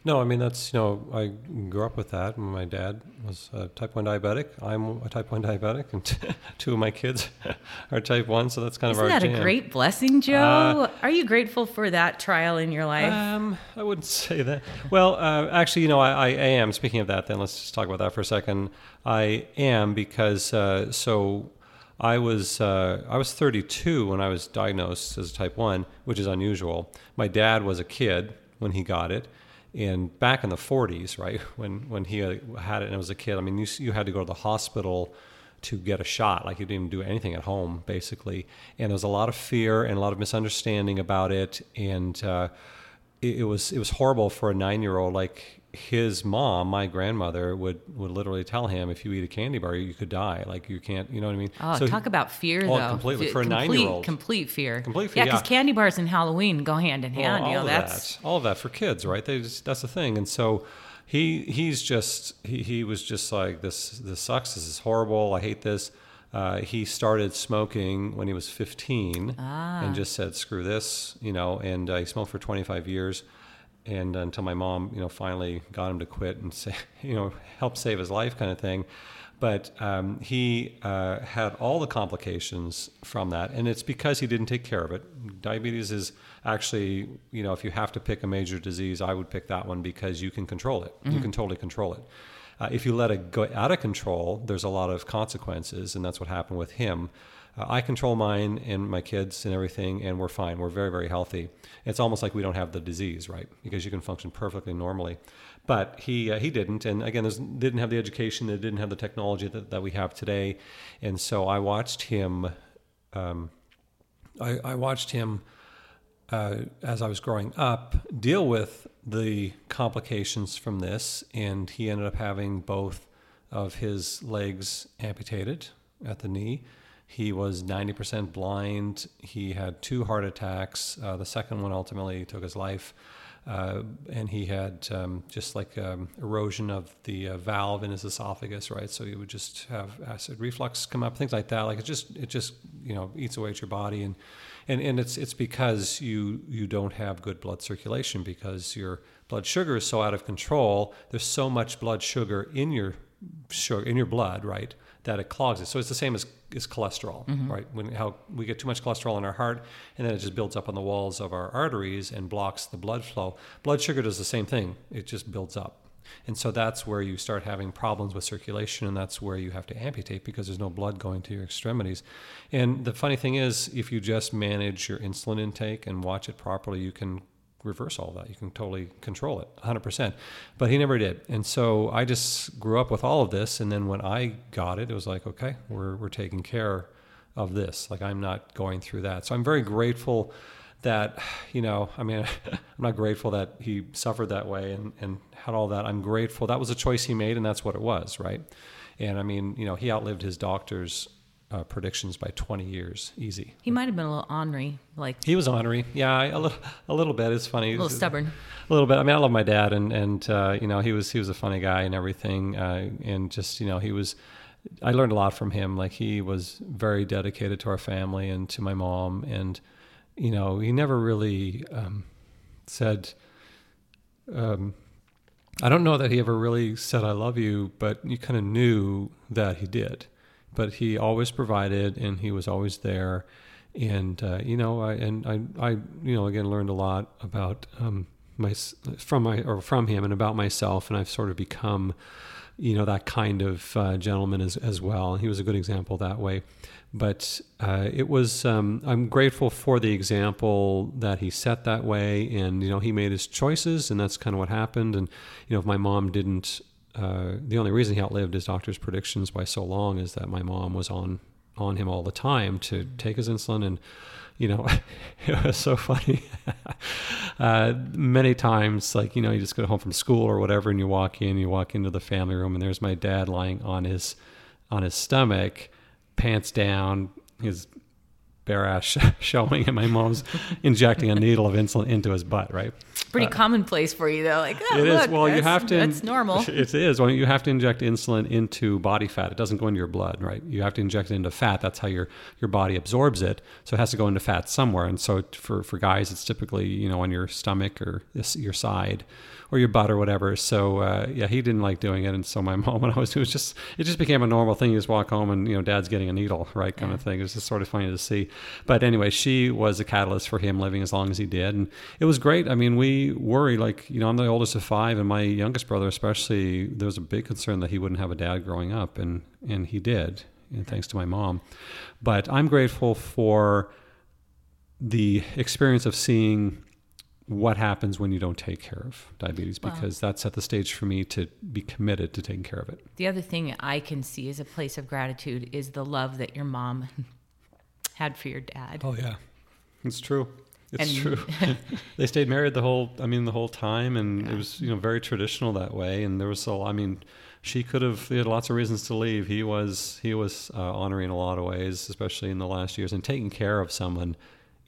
no, I mean that's you know I grew up with that. My dad was a type one diabetic. I'm a type one diabetic, and two of my kids are type one. So that's kind Isn't of our. Isn't that jam. a great blessing, Joe? Uh, are you grateful for that trial in your life? Um, I wouldn't say that. Well, uh, actually, you know, I, I, am. Speaking of that, then let's just talk about that for a second. I am because uh, so I was uh, I was 32 when I was diagnosed as a type one, which is unusual. My dad was a kid when he got it in back in the 40s, right when when he had it and was a kid. I mean, you you had to go to the hospital to get a shot. Like you didn't even do anything at home, basically. And there was a lot of fear and a lot of misunderstanding about it, and uh, it, it was it was horrible for a nine year old like his mom, my grandmother, would would literally tell him, "If you eat a candy bar, you could die. Like you can't, you know what I mean?" Oh, so talk he, about fear, oh, though. completely for a nine year old. Complete fear. Complete fear. Yeah, because yeah. candy bars and Halloween go hand in hand. Well, you know, that's that. all of that for kids, right? They just, that's the thing, and so he he's just he, he was just like this. This sucks. This is horrible. I hate this. Uh, he started smoking when he was 15 ah. and just said, "Screw this," you know. And uh, he smoked for 25 years and until my mom, you know, finally got him to quit and say, you know, help save his life, kind of thing. But um, he uh, had all the complications from that, and it's because he didn't take care of it. Diabetes is actually, you know, if you have to pick a major disease, I would pick that one because you can control it. Mm-hmm. You can totally control it. Uh, if you let it go out of control, there's a lot of consequences, and that's what happened with him. Uh, I control mine and my kids and everything, and we're fine. We're very, very healthy. It's almost like we don't have the disease, right? Because you can function perfectly normally. But he uh, he didn't, and again, didn't have the education, that didn't have the technology that, that we have today, and so I watched him. Um, I, I, watched him uh, as I was growing up deal with the complications from this, and he ended up having both of his legs amputated at the knee he was 90% blind. He had two heart attacks. Uh, the second one ultimately took his life. Uh, and he had um, just like um, erosion of the uh, valve in his esophagus, right? So he would just have acid reflux come up, things like that. Like it just, it just, you know, eats away at your body, and and and it's it's because you you don't have good blood circulation because your blood sugar is so out of control. There's so much blood sugar in your sugar in your blood, right? That it clogs it. So it's the same as, as cholesterol, mm-hmm. right? When how we get too much cholesterol in our heart, and then it just builds up on the walls of our arteries and blocks the blood flow. Blood sugar does the same thing; it just builds up. And so that's where you start having problems with circulation, and that's where you have to amputate because there's no blood going to your extremities. And the funny thing is, if you just manage your insulin intake and watch it properly, you can reverse all that. You can totally control it 100%. But he never did. And so I just grew up with all of this. And then when I got it, it was like, okay, we're, we're taking care of this. Like I'm not going through that. So I'm very grateful that, you know, I mean, I'm not grateful that he suffered that way and, and had all that. I'm grateful that was a choice he made, and that's what it was, right? And I mean, you know, he outlived his doctor's uh, predictions by 20 years, easy. He might have been a little ornery, like He was ornery, yeah, a little, a little bit. It's funny, a little stubborn. a little bit. I mean, I love my dad, and and uh, you know, he was he was a funny guy and everything, uh, and just you know, he was. I learned a lot from him. Like he was very dedicated to our family and to my mom, and you know, he never really um, said. Um, I don't know that he ever really said "I love you," but you kind of knew that he did. But he always provided, and he was always there. And uh, you know, I and I, I, you know, again learned a lot about um, my from my or from him and about myself, and I've sort of become, you know, that kind of uh, gentleman as as well. He was a good example that way. But uh, it was um, I'm grateful for the example that he set that way, and you know, he made his choices, and that's kind of what happened. And you know, if my mom didn't. Uh, the only reason he outlived his doctor's predictions by so long is that my mom was on on him all the time to take his insulin and you know it was so funny. Uh, many times like you know you just go home from school or whatever and you walk in you walk into the family room and there's my dad lying on his on his stomach pants down his bare ass showing and my mom's injecting a needle of insulin into his butt right Pretty uh, commonplace for you, though. Like, oh, it is. look, Well, you have to. That's normal. It is. Well, you have to inject insulin into body fat. It doesn't go into your blood, right? You have to inject it into fat. That's how your your body absorbs it. So it has to go into fat somewhere. And so for for guys, it's typically you know on your stomach or this, your side or your butt or whatever. So uh, yeah, he didn't like doing it. And so my mom, when I was, it was just it just became a normal thing. You just walk home and you know dad's getting a needle, right, kind of thing. It was just sort of funny to see. But anyway, she was a catalyst for him living as long as he did, and it was great. I mean, we worry like you know I'm the oldest of five, and my youngest brother especially. There was a big concern that he wouldn't have a dad growing up, and and he did, and thanks to my mom. But I'm grateful for the experience of seeing what happens when you don't take care of diabetes because that set the stage for me to be committed to taking care of it. The other thing I can see as a place of gratitude is the love that your mom had for your dad. Oh yeah, it's true. It's And- true. they stayed married the whole. I mean, the whole time, and it was you know very traditional that way. And there was so. I mean, she could have. They had lots of reasons to leave. He was. He was uh, honoring a lot of ways, especially in the last years, and taking care of someone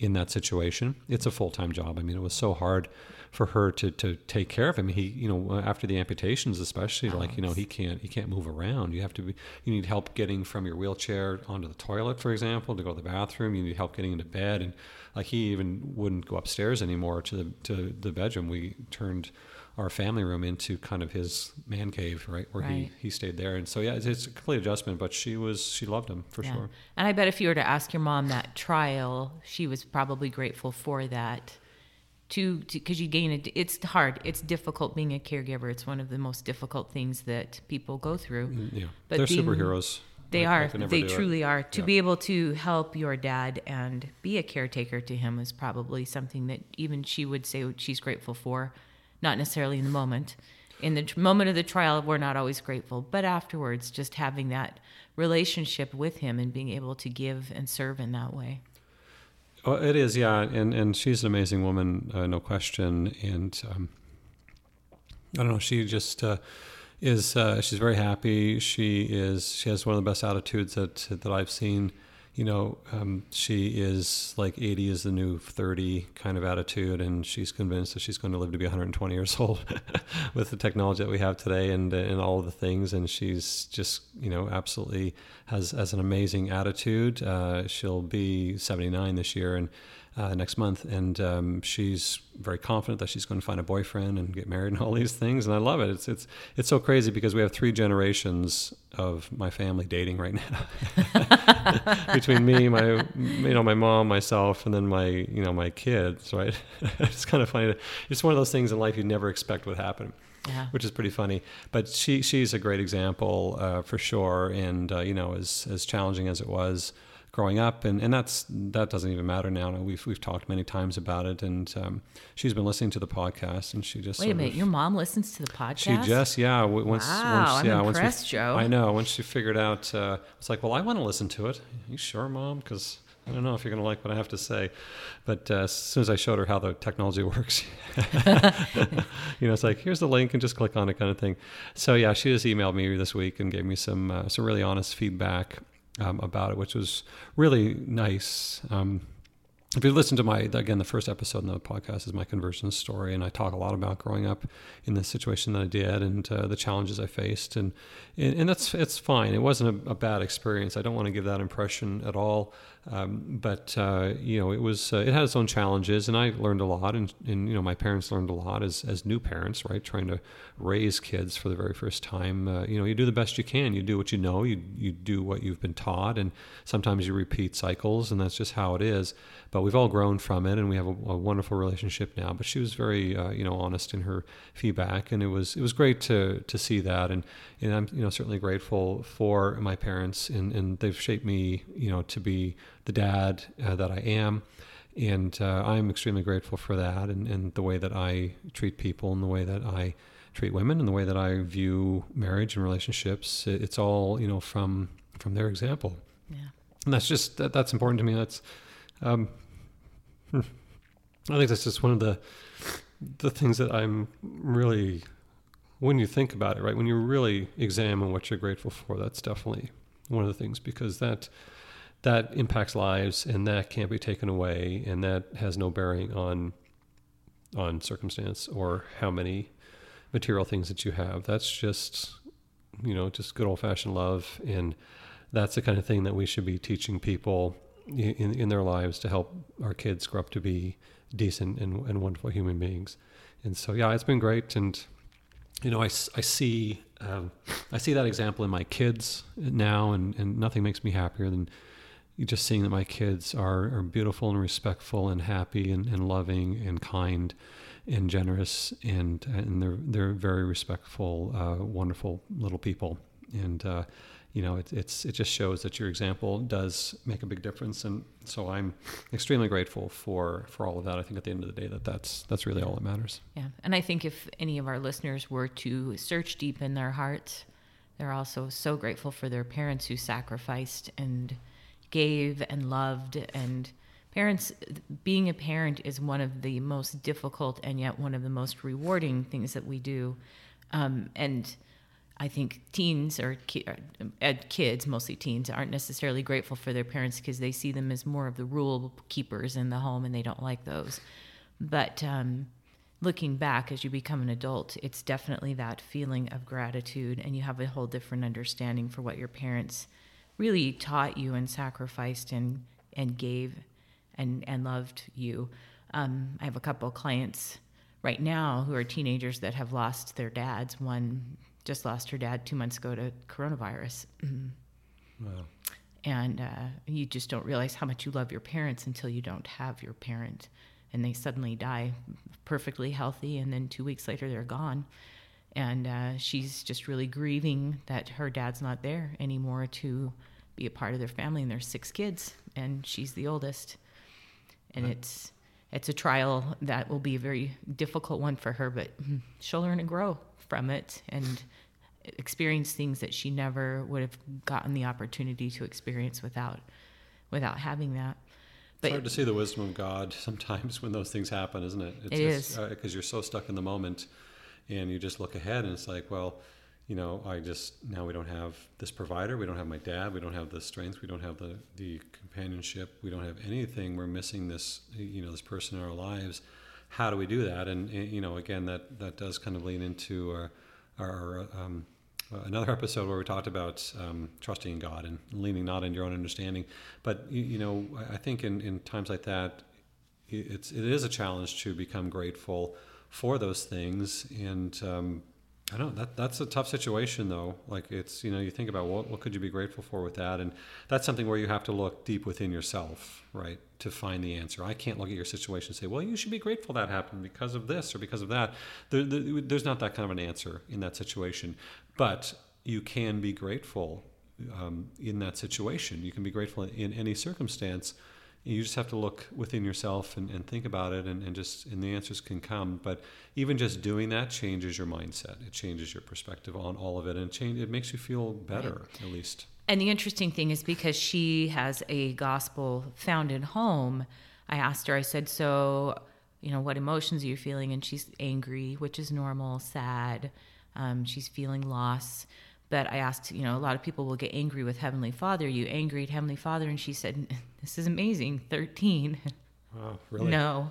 in that situation. It's a full time job. I mean, it was so hard for her to to take care of him. He, you know, uh, after the amputations, especially, oh, like you know, he can't he can't move around. You have to be. You need help getting from your wheelchair onto the toilet, for example, to go to the bathroom. You need help getting into bed, and like he even wouldn't go upstairs anymore to the to the bedroom. We turned our family room into kind of his man cave, right, where Right. he he stayed there. And so yeah, it's, it's a complete adjustment. But she was she loved him for Yeah. sure. And I bet if you were to ask your mom that trial, she was probably grateful for that. To because you gain it, it's hard. It's difficult being a caregiver. It's one of the most difficult things that people go through. Mm, yeah, But they're being- superheroes. They I- are. They do it. truly are. To Yeah. be able to help your dad and be a caretaker to him is probably something that even she would say she's grateful for. Not necessarily in the moment. In the moment of the trial, we're not always grateful, but afterwards, just having that relationship with him and being able to give and serve in that way. Oh, it is, yeah, and and she's an amazing woman, uh, no question. And um, I don't know, she just uh, is. Uh, she's very happy. She is. She has one of the best attitudes that that I've seen. You know, um, she is like 80 is the new 30 kind of attitude, and she's convinced that she's going to live to be 120 years old with the technology that we have today and and all of the things. And she's just, you know, absolutely has has an amazing attitude. Uh, she'll be 79 this year, and uh, next month, and um, she's very confident that she's going to find a boyfriend and get married and all these things. And I love it. It's it's it's so crazy because we have three generations of my family dating right now between me, my you know my mom, myself, and then my you know my kids. Right? it's kind of funny. It's one of those things in life you never expect would happen. Yeah. Which is pretty funny, but she she's a great example uh, for sure, and uh, you know as as challenging as it was growing up, and, and that's that doesn't even matter now. We've we've talked many times about it, and um, she's been listening to the podcast, and she just Wait a minute, of- your mom listens to the podcast? she just yeah once Wow, once I'm yeah once we- Joe. I know once she figured out uh, it's like well I want to listen to it. you sure mom? Because I don't know if you're going to like what I have to say. But uh, as soon as I showed her how the technology works, you know, it's like, here's the link and just click on it kind of thing. So, yeah, she just emailed me this week and gave me some, uh, some really honest feedback um, about it, which was really nice. Um, if you listen to my again the first episode in the podcast is my conversion story and i talk a lot about growing up in the situation that i did and uh, the challenges i faced and, and, and that's it's fine. It wasn't a, a, bad experience. I don't want to give that impression at all um, but uh, you know, it was uh, it had its own challenges, and I learned a lot, and, and you know, my parents learned a lot as as new parents, right? Trying to raise kids for the very first time. Uh, you know, you do the best you can. You do what you know. You you do what you've been taught, and sometimes you repeat cycles, and that's just how it is. But we've all grown from it, and we have a, a wonderful relationship now. But she was very uh, you know honest in her feedback, and it was it was great to to see that, and and I'm you know certainly grateful for my parents, and and they've shaped me you know to be the dad uh, that I am. And uh, I'm extremely grateful for that and, and the way that I treat people and the way that I treat women and the way that I view marriage and relationships. It's all, you know, from from their example. Yeah. And that's just, that, that's important to me. That's, um, hmm. I think that's just one of the, the things that I'm really, when you think about it, right, when you really examine what you're grateful for, that's definitely one of the things because that, that impacts lives and that can't be taken away and that has no bearing on on circumstance or how many material things that you have. That's just you know just good old fashioned love. And that's the kind of thing that we should be teaching people in, in their lives to help our kids grow up to be decent and, and wonderful human beings. And so yeah it's been great. And you know I, I see um, I see that example in my kids now and, and nothing makes me happier than just seeing that my kids are, are beautiful and respectful and happy and, and loving and kind and generous and and they're they're very respectful, uh, wonderful little people. And uh, you know, it, it's it just shows that your example does make a big difference. And so I'm extremely grateful for for all of that. I think at the end of the day that that's that's really all that matters. Yeah, and I think if any of our listeners were to search deep in their hearts, they're also so grateful for their parents who sacrificed and gave and loved and parents being a parent is one of the most difficult and yet one of the most rewarding things that we do. Um, and i think teens or ki- uh, kids mostly teens aren't necessarily grateful for their parents because they see them as more of the rule keepers in the home and they don't like those. But um, looking back as you become an adult it's definitely that feeling of gratitude and you have a whole different understanding for what your parents really taught you and sacrificed and and gave and and loved you. Um, I have a couple of clients right now who are teenagers that have lost their dads. One just lost her dad two months ago to coronavirus. Wow. And uh, you just don't realize how much you love your parents until you don't have your parent, and they suddenly die perfectly healthy, and then two weeks later they're gone. And uh, she's just really grieving that her dad's not there anymore to be a part of their family and there's six kids and she's the oldest and right. it's it's a trial that will be a very difficult one for her but she'll learn and grow from it and experience things that she never would have gotten the opportunity to experience without without having that but it's hard to see the wisdom of God sometimes when those things happen, isn't it? It's it just, because uh, you're so stuck in the moment, and you just look ahead, and it's like, well, you know, I just now we don't have this provider, we don't have my dad, we don't have the strength, we don't have the the companionship, we don't have anything. We're missing this, you know, this person in our lives. How do we do that? And, you know, again, that that does kind of lean into our, our um, another episode where we talked about um, trusting in God and leaning not in your own understanding. But you, you know, I think in, in times like that, it's it is a challenge to become grateful for those things and um, I know that that's a tough situation though. Like it's you know you think about what what could you be grateful for with that, and that's something where you have to look deep within yourself, right, to find the answer. I can't look at your situation and say, well, you should be grateful that happened because of this or because of that. There, there, there's not that kind of an answer in that situation, but you can be grateful um, in that situation. You can be grateful in any circumstance you just have to look within yourself and, and think about it and, and just and the answers can come but even just doing that changes your mindset it changes your perspective on all of it and change it makes you feel better right. at least And the interesting thing is because she has a gospel found founded home, I asked her, I said, So, you know, what emotions are you feeling? And she's angry, which is normal, sad. Um, she's feeling loss. But I asked, you know, a lot of people will get angry with Heavenly Father. Are you angry at Heavenly Father? And she said, This is amazing. 13. Wow, really? No,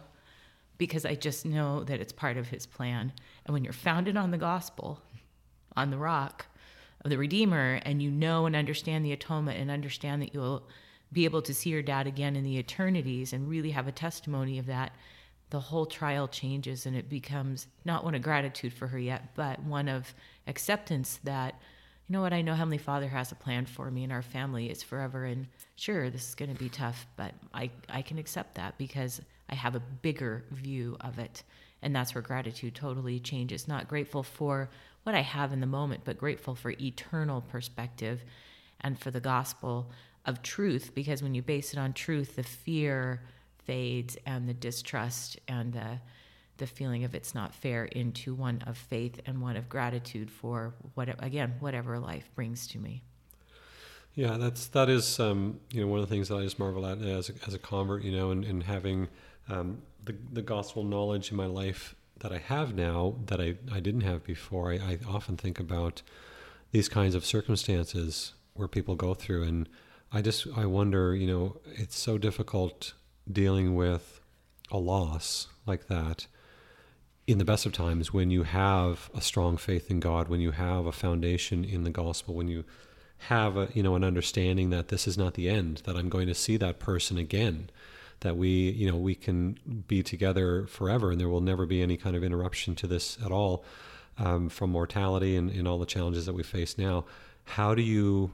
because I just know that it's part of His plan. And when you're founded on the gospel, on the rock of the Redeemer, and you know and understand the atonement and understand that you'll be able to see your dad again in the eternities and really have a testimony of that, the whole trial changes and it becomes not one of gratitude for her yet, but one of acceptance that, you know what, I know Heavenly Father has a plan for me and our family is forever. And sure, this is going to be tough, but I, I can accept that because I have a bigger view of it. And that's where gratitude totally changes. Not grateful for what I have in the moment, but grateful for eternal perspective and for the gospel of truth. Because when you base it on truth, the fear fades and the distrust and the the feeling of it's not fair into one of faith and one of gratitude for what again whatever life brings to me. Yeah, that's that is um, you know one of the things that I just marvel at as a, as a convert, you know, and, and having um, the the gospel knowledge in my life that I have now that I, I didn't have before. I, I often think about these kinds of circumstances where people go through, and I just I wonder, you know, it's so difficult dealing with a loss like that in the best of times when you have a strong faith in God, when you have a foundation in the gospel, when you have a you know an understanding that this is not the end, that I'm going to see that person again, that we you know we can be together forever, and there will never be any kind of interruption to this at all um, from mortality and, and all the challenges that we face now. How do you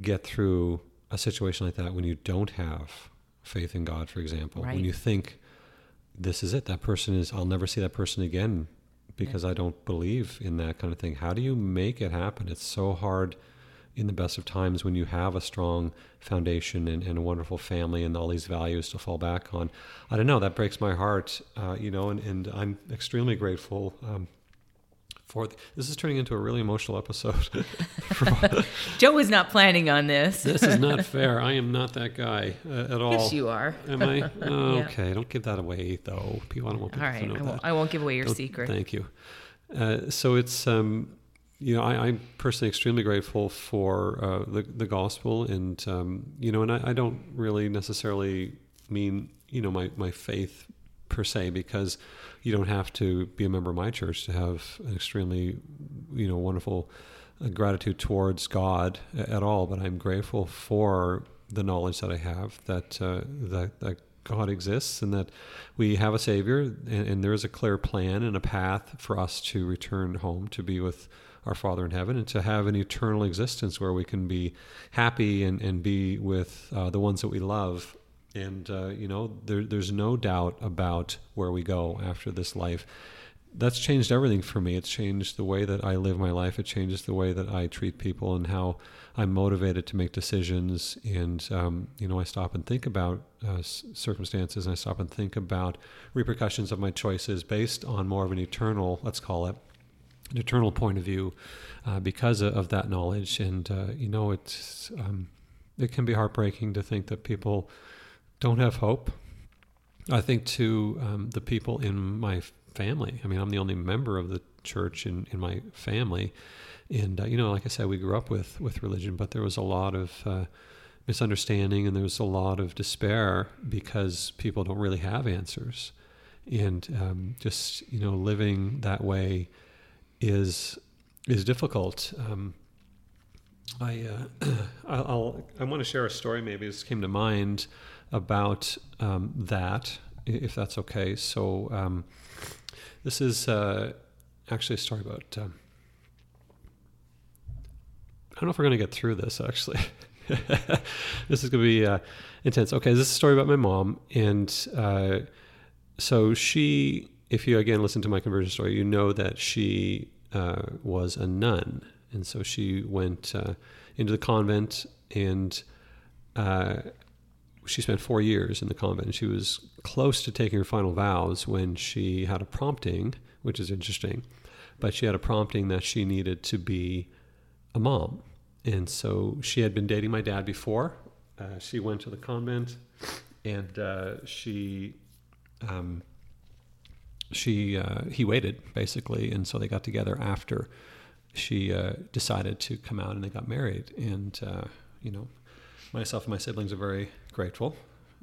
get through a situation like that when you don't have faith in God, for example? Right. When you think this is it, that person is, I'll never see that person again because I don't believe in that kind of thing. How do you make it happen? It's so hard in the best of times when you have a strong foundation and, and a wonderful family and all these values to fall back on. I don't know, that breaks my heart, uh, you know, and, and I'm extremely grateful um, for th- this is turning into a really emotional episode. Joe was not planning on this. this is not fair. I am not that guy uh, at all. Yes, you are. Am I? Oh, Okay, don't give that away, though. People, I don't want people right, to know I that. won't, I won't give away your Don't- secret. Thank you. Uh, so it's um, you know I, I'm personally extremely grateful for uh, the the gospel, and um, you know, and I, I don't really necessarily mean you know my my faith per se because you don't have to be a member of my church to have an extremely you know wonderful uh, gratitude towards God at all. But I'm grateful for the knowledge that I have that uh, that that God exists and that we have a Savior and, and there is a clear plan and a path for us to return home to be with our Father in heaven and to have an eternal existence where we can be happy and, and be with uh, the ones that we love. And, uh, you know, there, there's no doubt about where we go after this life. That's changed everything for me. It's changed the way that I live my life. It changes the way that I treat people and how I'm motivated to make decisions. And, um, you know, I stop and think about uh, circumstances and I stop and think about repercussions of my choices based on more of an eternal, let's call it, an eternal point of view uh, because of, that knowledge. And, uh, you know, it's, um, it can be heartbreaking to think that people don't have hope. I think to um, the people in my family, I mean, I'm the only member of the church in, in my family. And, uh, you know, like I said, we grew up with, with religion, but there was a lot of uh, misunderstanding and there was a lot of despair because people don't really have answers. And um, just, you know, living that way is is difficult. Um, I uh, I'll, I'll want to share a story. Maybe this came to mind about um, that, if that's okay. So um, this is uh, actually a story about. Um, I don't know if we're going to get through this. Actually, this is going to be uh, intense. Okay, this is a story about my mom, and uh, so she. If you again listen to my conversion story, you know that she uh, was a nun, and so she went uh, into the convent and. Uh, she spent four years in the convent. And she was close to taking her final vows when she had a prompting, which is interesting. But she had a prompting that she needed to be a mom. and so she had been dating my dad before. Uh, she went to the convent, and uh, she um, she uh, he waited basically, and so they got together after she uh, decided to come out, and they got married. And uh, you know, myself and my siblings are very grateful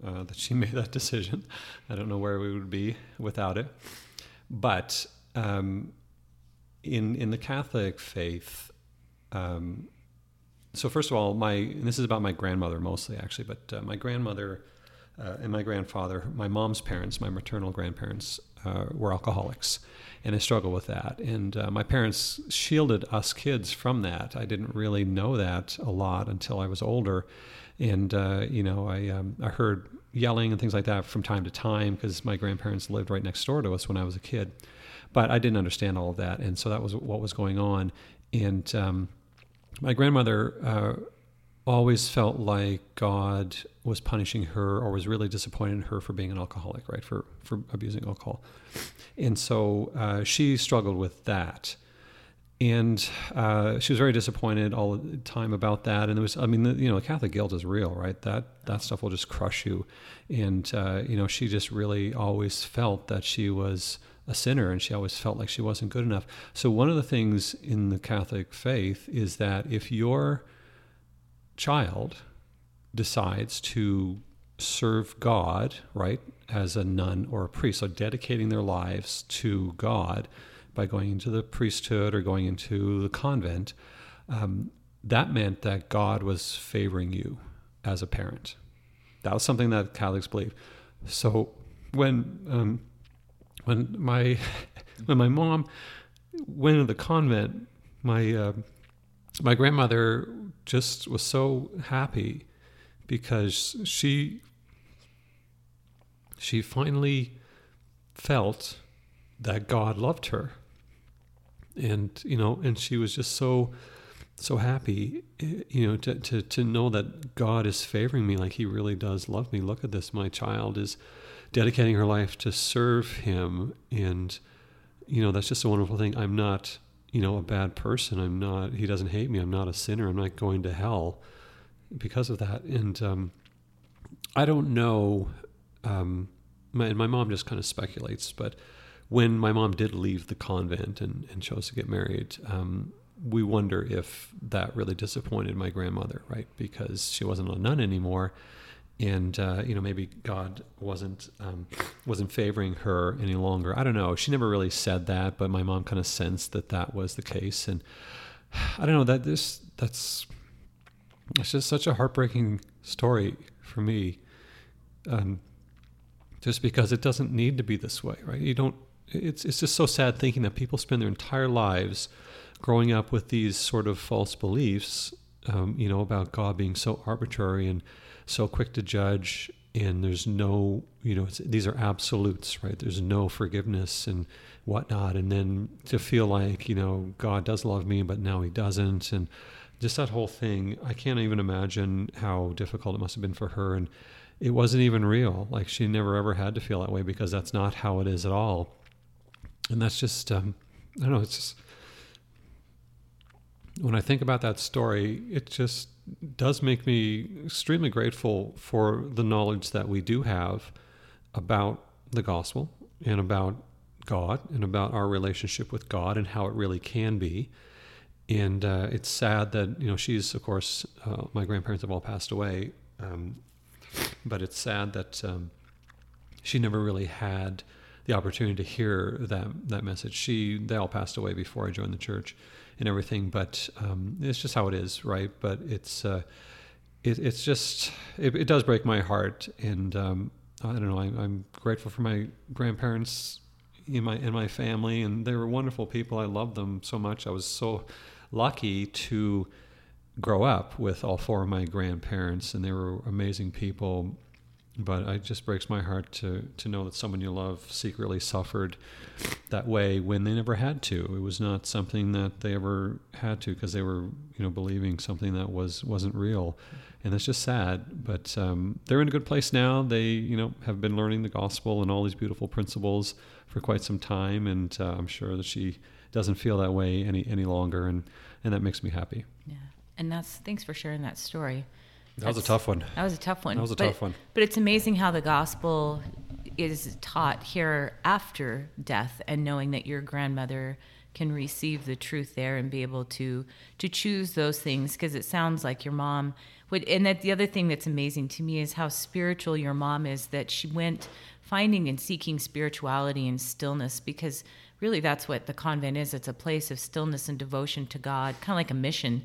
uh, that she made that decision. I don't know where we would be without it, but um, in in the Catholic faith. Um, so first of all, my this is about my grandmother mostly actually, but uh, my grandmother uh, and my grandfather, my mom's parents, my maternal grandparents, uh, were alcoholics, and I struggled with that. And uh, my parents shielded us kids from that. I didn't really know that a lot until I was older, and uh, you know, I um, I heard yelling and things like that from time to time because my grandparents lived right next door to us when I was a kid, but I didn't understand all of that, and so that was what was going on, and um, my grandmother uh, always felt like God was punishing her or was really disappointed in her for being an alcoholic, right? For for abusing alcohol, and so uh, she struggled with that, and uh, she was very disappointed all the time about that. And it was, I mean, the, you know, the Catholic guilt is real, right? That that stuff will just crush you, and uh, you know, she just really always felt that she was a sinner and she always felt like she wasn't good enough. So, one of the things in the Catholic faith is that if your child decides to serve God, right, as a nun or a priest, so dedicating their lives to God by going into the priesthood or going into the convent, um, that meant that God was favoring you as a parent. That was something that Catholics believe. So when um, when my when my mom went to the convent, my uh, my grandmother just was so happy because she she finally felt that God loved her, and you know, and she was just so so happy, eh, you know, to, to, to know that God is favoring me like He really does love me. Look at this. My child is dedicating her life to serve him and you know that's just a wonderful thing i'm not you know a bad person. I'm not he doesn't hate me. I'm not a sinner. I'm not going to hell because of that. And um, i don't know um, my, and my mom just kind of speculates but when my mom did leave the convent and, and chose to get married um, we wonder if that really disappointed my grandmother right? Because she wasn't a nun anymore and uh, you know maybe God wasn't um, wasn't favoring her any longer. I don't know. She never really said that, but my mom kind of sensed that that was the case, and I don't know that this that's it's just such a heartbreaking story for me. Um, just because it doesn't need to be this way, right? You don't. It's it's just so sad thinking that people spend their entire lives growing up with these sort of false beliefs, um, you know, about God being so arbitrary and so quick to judge and there's no you know these are absolutes right? There's no forgiveness and whatnot. And then to feel like you know god does love me but now he doesn't. And just that whole thing i can't even imagine how difficult it must have been for her. And it wasn't even real. Like she never ever had to feel that way because that's not how it is at all. And that's just um, i don't know it's just when i think about that story it just does make me extremely grateful for the knowledge that we do have about the gospel and about God and about our relationship with God and how it really can be. And uh, it's sad that you know she's of course uh, my grandparents have all passed away, um, but it's sad that um, she never really had the opportunity to hear that that message. She they all passed away before I joined the church, and everything. But um, it's just how it is, right? But it's uh, it, it's just it, it, does break my heart, and um, I don't know. I, I'm grateful for my grandparents in my in my family, and they were wonderful people. I love them so much. I was so lucky to grow up with all four of my grandparents, and they were amazing people but it just breaks my heart to to know that someone you love secretly suffered that way when they never had to. It was not something that they ever had to because they were you know believing something that was wasn't real, and that's just sad. But um, they're in a good place now. They you know have been learning the gospel and all these beautiful principles for quite some time, and uh, I'm sure that she doesn't feel that way any any longer, and and that makes me happy. Yeah. And that's thanks for sharing that story. That was a tough one. That was a tough one. That was a but, tough one. But it's amazing how the gospel is taught here after death, and knowing that your grandmother can receive the truth there and be able to to choose those things because it sounds like your mom would and that the other thing that's amazing to me is how spiritual your mom is that she went finding and seeking spirituality and stillness because really that's what the convent is it's a place of stillness and devotion to god kind of like a mission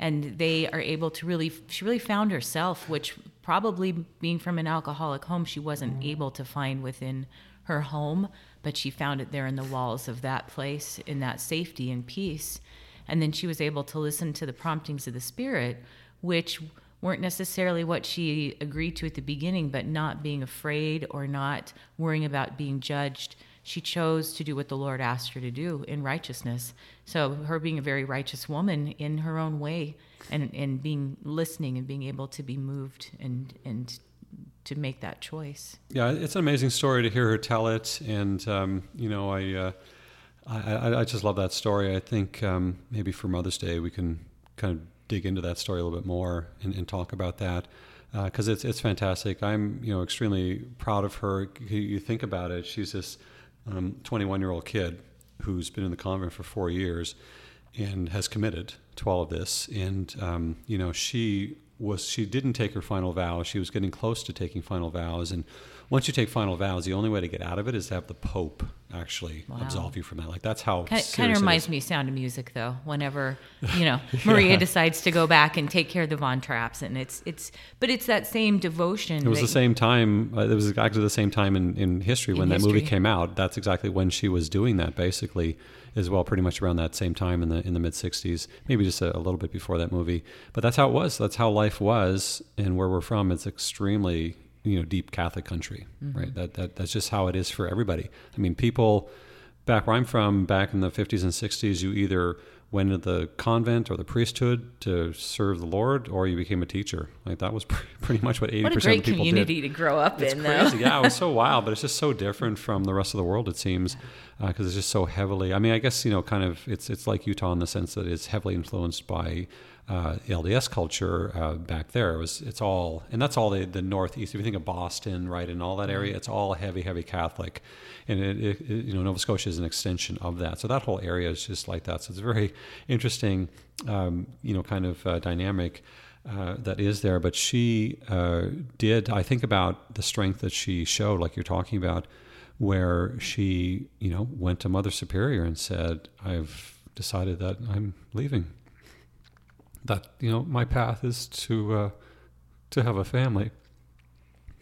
and they are able to really she really found herself which probably being from an alcoholic home she wasn't mm-hmm. able to find within her home but she found it there in the walls of that place in that safety and peace. And then she was able to listen to the promptings of the spirit which weren't necessarily what she agreed to at the beginning but not being afraid or not worrying about being judged she chose to do what the Lord asked her to do in righteousness. So her being a very righteous woman in her own way and, and being listening and being able to be moved and and to make that choice. Yeah, it's an amazing story to hear her tell it, and um, you know, I, uh, I, I just love that story. I think um, maybe for Mother's Day we can kind of dig into that story a little bit more and, and talk about that because uh, it's it's fantastic. I'm you know extremely proud of her. You think about it, she's this 21 um, year old kid who's been in the convent for four years and has committed to all of this. And um, you know, she was she didn't take her final vow. She was getting close to taking final vows, and once you take final vows, the only way to get out of it is to have the Pope actually wow. absolve you from that. Like that's how kind, kind of reminds me of Sound of Music, though. Whenever you know Maria yeah. decides to go back and take care of the Von Trapps, and it's it's but it's that same devotion. It was the same time. Uh, it was actually the same time in, in history when in that movie came out. That's exactly when she was doing that, basically as well, pretty much around that same time in the in the mid '60s, maybe just a, a, little bit before that movie. But that's how it was. That's how life was, and where we're from, it's extremely you know deep Catholic country, mm-hmm. right? That, that that's just how it is for everybody. I mean, people back where I'm from, back in the 50s and 60s, you either went into the convent or the priesthood to serve the Lord, or you became a teacher. Like that was pretty much what 80% what of people did. great community to grow up it's in, crazy. yeah, it was so wild, but it's just so different from the rest of the world. It seems because uh, it's just so heavily. I mean, I guess you know, kind of, it's it's like Utah in the sense that it's heavily influenced by uh, LDS culture uh, back there. It was it's all and that's all the the northeast. If you think of Boston, right, and all that area, it's all heavy, heavy Catholic, and it, it, it, you know Nova Scotia is an extension of that. So that whole area is just like that. So it's a very interesting, um, you know, kind of uh, dynamic. Uh, that is there, but she uh, did. I think about the strength that she showed, like you're talking about, where she, you know, went to Mother Superior and said, "I've decided that I'm leaving that you know my path is to uh, to have a family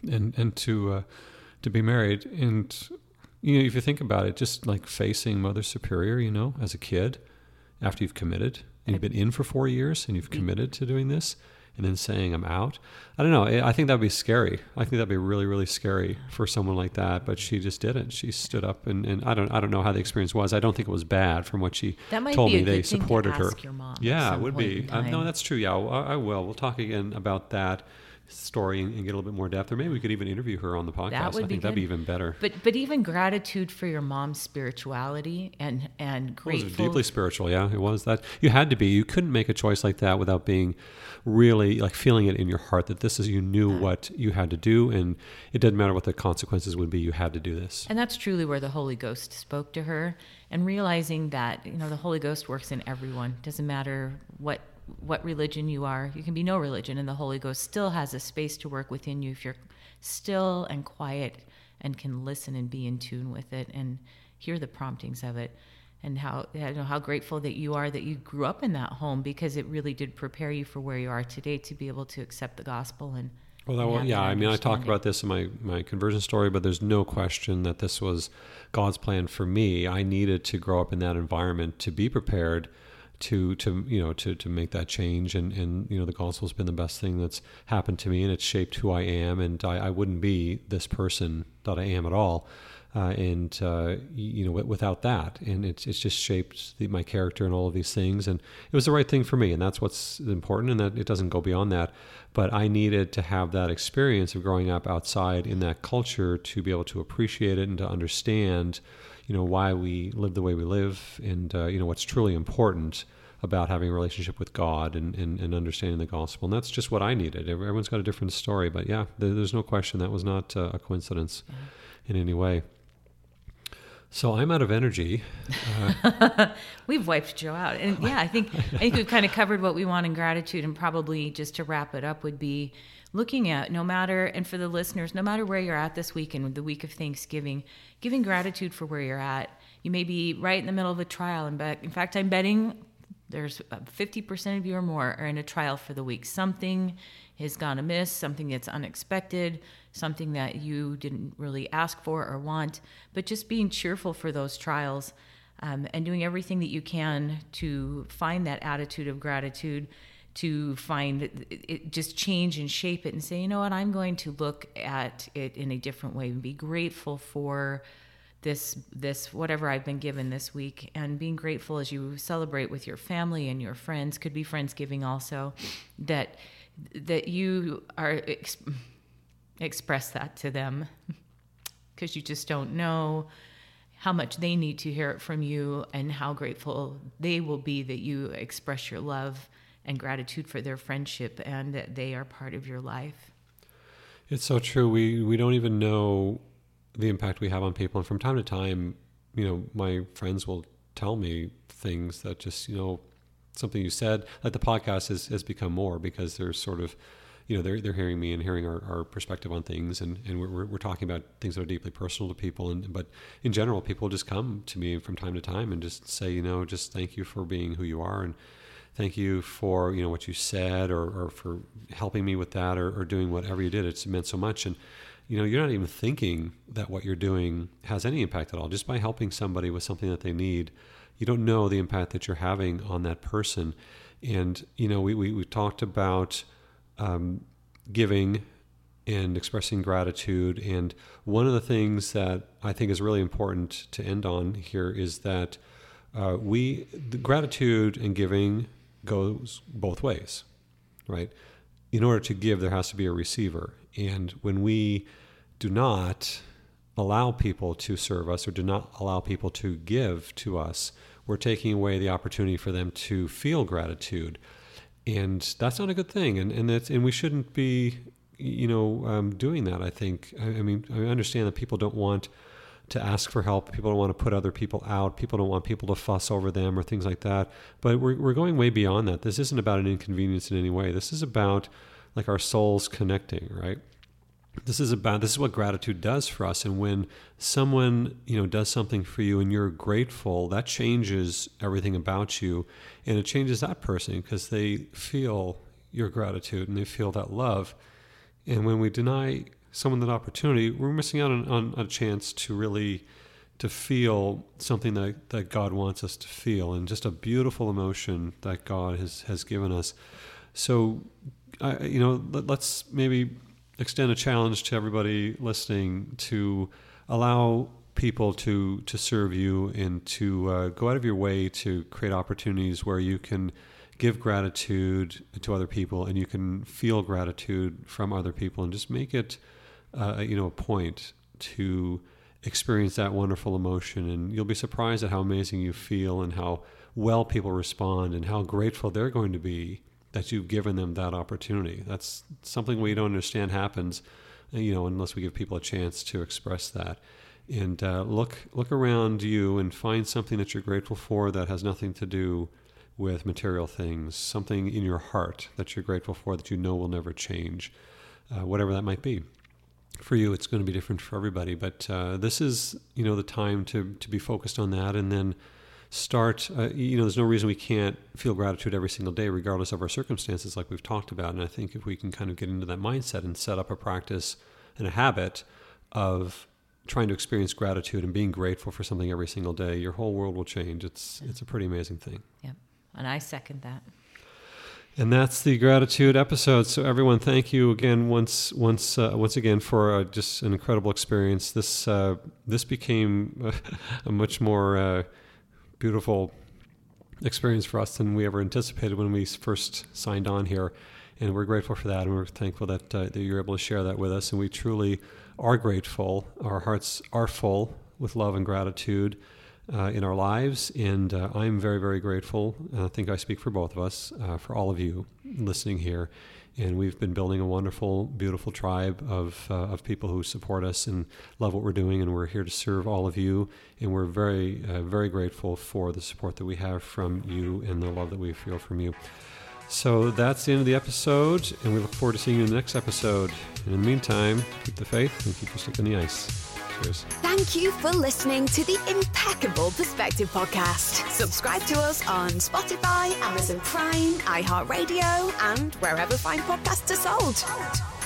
and and to uh, to be married. And you know if you think about it just like facing mother superior you know as a kid after you've committed and you've been in for four years and you've committed to doing this and then saying I'm out. I don't know. I think that'd be scary. I think that'd be really, really scary for someone like that. But she just didn't. She stood up, and, and I don't I don't know how the experience was. I don't think it was bad from what she told me. they supported her. yeah, it would be. Uh, no, that's true. Yeah, I, I will. We'll talk again about that story and, get a little bit more depth, or maybe we could even interview her on the podcast. That would I be think good. that'd be even better. But but even gratitude for your mom's spirituality and and grateful. Well, it was deeply spiritual. Yeah, it was that you had to be. You couldn't make a choice like that without being really like feeling it in your heart that this is you knew yeah. what you had to do, and it didn't matter what the consequences would be. You had to do this. And that's truly where the Holy Ghost spoke to her, and realizing that you know the Holy Ghost works in everyone. Doesn't matter what what religion you are. You can be no religion, and the Holy Ghost still has a space to work within you if you're still and quiet and can listen and be in tune with it and hear the promptings of it. And how you know how grateful that you are that you grew up in that home because it really did prepare you for where you are today to be able to accept the gospel and well, that, yeah, I mean, I talk about this in my, my conversion story, but there's no question that this was God's plan for me. I needed to grow up in that environment to be prepared to to you know to to make that change. And and you know the gospel's been the best thing that's happened to me and it's shaped who I am. And I, I wouldn't be this person that I am at all. Uh, and uh, you know without that. And it's it's just shaped the, my character and all of these things. And it was the right thing for me and that's what's important and that it doesn't go beyond that. But I needed to have that experience of growing up outside in that culture to be able to appreciate it and to understand you know why we live the way we live and uh, you know what's truly important about having a relationship with God and, and, and, understanding the gospel. And that's just what I needed. Everyone's got a different story, but yeah, there, there's no question that was not uh, a coincidence in any way. So I'm out of energy. Uh, we've wiped Joe out, and yeah, I think I think we've kind of covered what we want in gratitude, and probably just to wrap it up would be looking at no matter and for the listeners, no matter where you're at this week and the week of Thanksgiving, giving gratitude for where you're at. You may be right in the middle of a trial, and in fact, I'm betting there's 50% of you or more are in a trial for the week. Something has gone amiss, something that's unexpected, something that you didn't really ask for or want, but just being cheerful for those trials um, and doing everything that you can to find that attitude of gratitude, to find it, it, just change and shape it and say, you know what, I'm going to look at it in a different way and be grateful for this this whatever I've been given this week. And being grateful as you celebrate with your family and your friends could be friendsgiving also that that you are express that to them. Because you just don't know how much they need to hear it from you and how grateful they will be that you express your love and gratitude for their friendship and that they are part of your life. It's so true. We we don't even know the impact we have on people and from time to time, you know, my friends will tell me things that just, you know, something you said, like the podcast has, has become more because there's sort of you know they're they're hearing me and hearing our, our perspective on things and, and we're, we're talking about things that are deeply personal to people and but in general people just come to me from time to time and just say you know just thank you for being who you are and thank you for you know what you said or, or for helping me with that or, or doing whatever you did. It's meant so much. And you know you're not even thinking that what you're doing has any impact at all. Just by helping somebody with something that they need you don't know the impact that you're having on that person. And you know we, we, we talked about um, giving and expressing gratitude. And one of the things that I think is really important to end on here is that uh, we the gratitude and giving goes both ways, right? In order to give, there has to be a receiver, and when we do not allow people to serve us or do not allow people to give to us, we're taking away the opportunity for them to feel gratitude and that's not a good thing. And and that's and we shouldn't be, you know, um, doing that. I think. I, I, mean, I understand that people don't want to ask for help. People don't want to put other people out. People don't want people to fuss over them or things like that. But we're we're going way beyond that. This isn't about an inconvenience in any way. This is about like our souls connecting, right? this is about this is what gratitude does for us and when someone you know does something for you and you're grateful that changes everything about you and it changes that person because they feel your gratitude and they feel that love and when we deny someone that opportunity we're missing out on, on a chance to really to feel something that, that god wants us to feel and just a beautiful emotion that god has has given us. So I, you know let, let's maybe extend a challenge to everybody listening to allow people to to serve you and to uh, go out of your way to create opportunities where you can give gratitude to other people and you can feel gratitude from other people and just make it uh, you know a point to experience that wonderful emotion and you'll be surprised at how amazing you feel and how well people respond and how grateful they're going to be that you've given them that opportunity. That's something we don't understand happens, you know, unless we give people a chance to express that. And uh, look look around you and find something that you're grateful for that has nothing to do with material things. Something in your heart that you're grateful for that you know will never change, uh, whatever that might be. For you, it's going to be different for everybody, but uh, this is you know the time to to be focused on that, and then start, uh, you know, there's no reason we can't feel gratitude every single day, regardless of our circumstances, like we've talked about. And I think if we can kind of get into that mindset and set up a practice and a habit of trying to experience gratitude and being grateful for something every single day, your whole world will change. It's it's a pretty amazing thing. Yeah, and I second that. And that's the gratitude episode. So everyone, thank you again once once uh, once again for uh, just an incredible experience. This uh, this became a much more uh, beautiful experience for us than we ever anticipated when we first signed on here. And we're grateful for that, and we're thankful that, uh, that you're able to share that with us. And we truly are grateful. Our hearts are full with love and gratitude uh, in our lives. And uh, I'm very, very grateful. I think I speak for both of us, uh, for all of you listening here. And we've been building a wonderful, beautiful tribe of, uh, of people who support us and love what we're doing. And we're here to serve all of you. And we're very, uh, very grateful for the support that we have from you and the love that we feel from you. So that's the end of the episode, and we look forward to seeing you in the next episode. And in the meantime, keep the faith and keep your stick on the ice. Cheers. Thank you for listening to the Impeccable Perspective podcast. Subscribe to us on Spotify, Amazon Prime, iHeartRadio, and wherever fine podcasts are sold.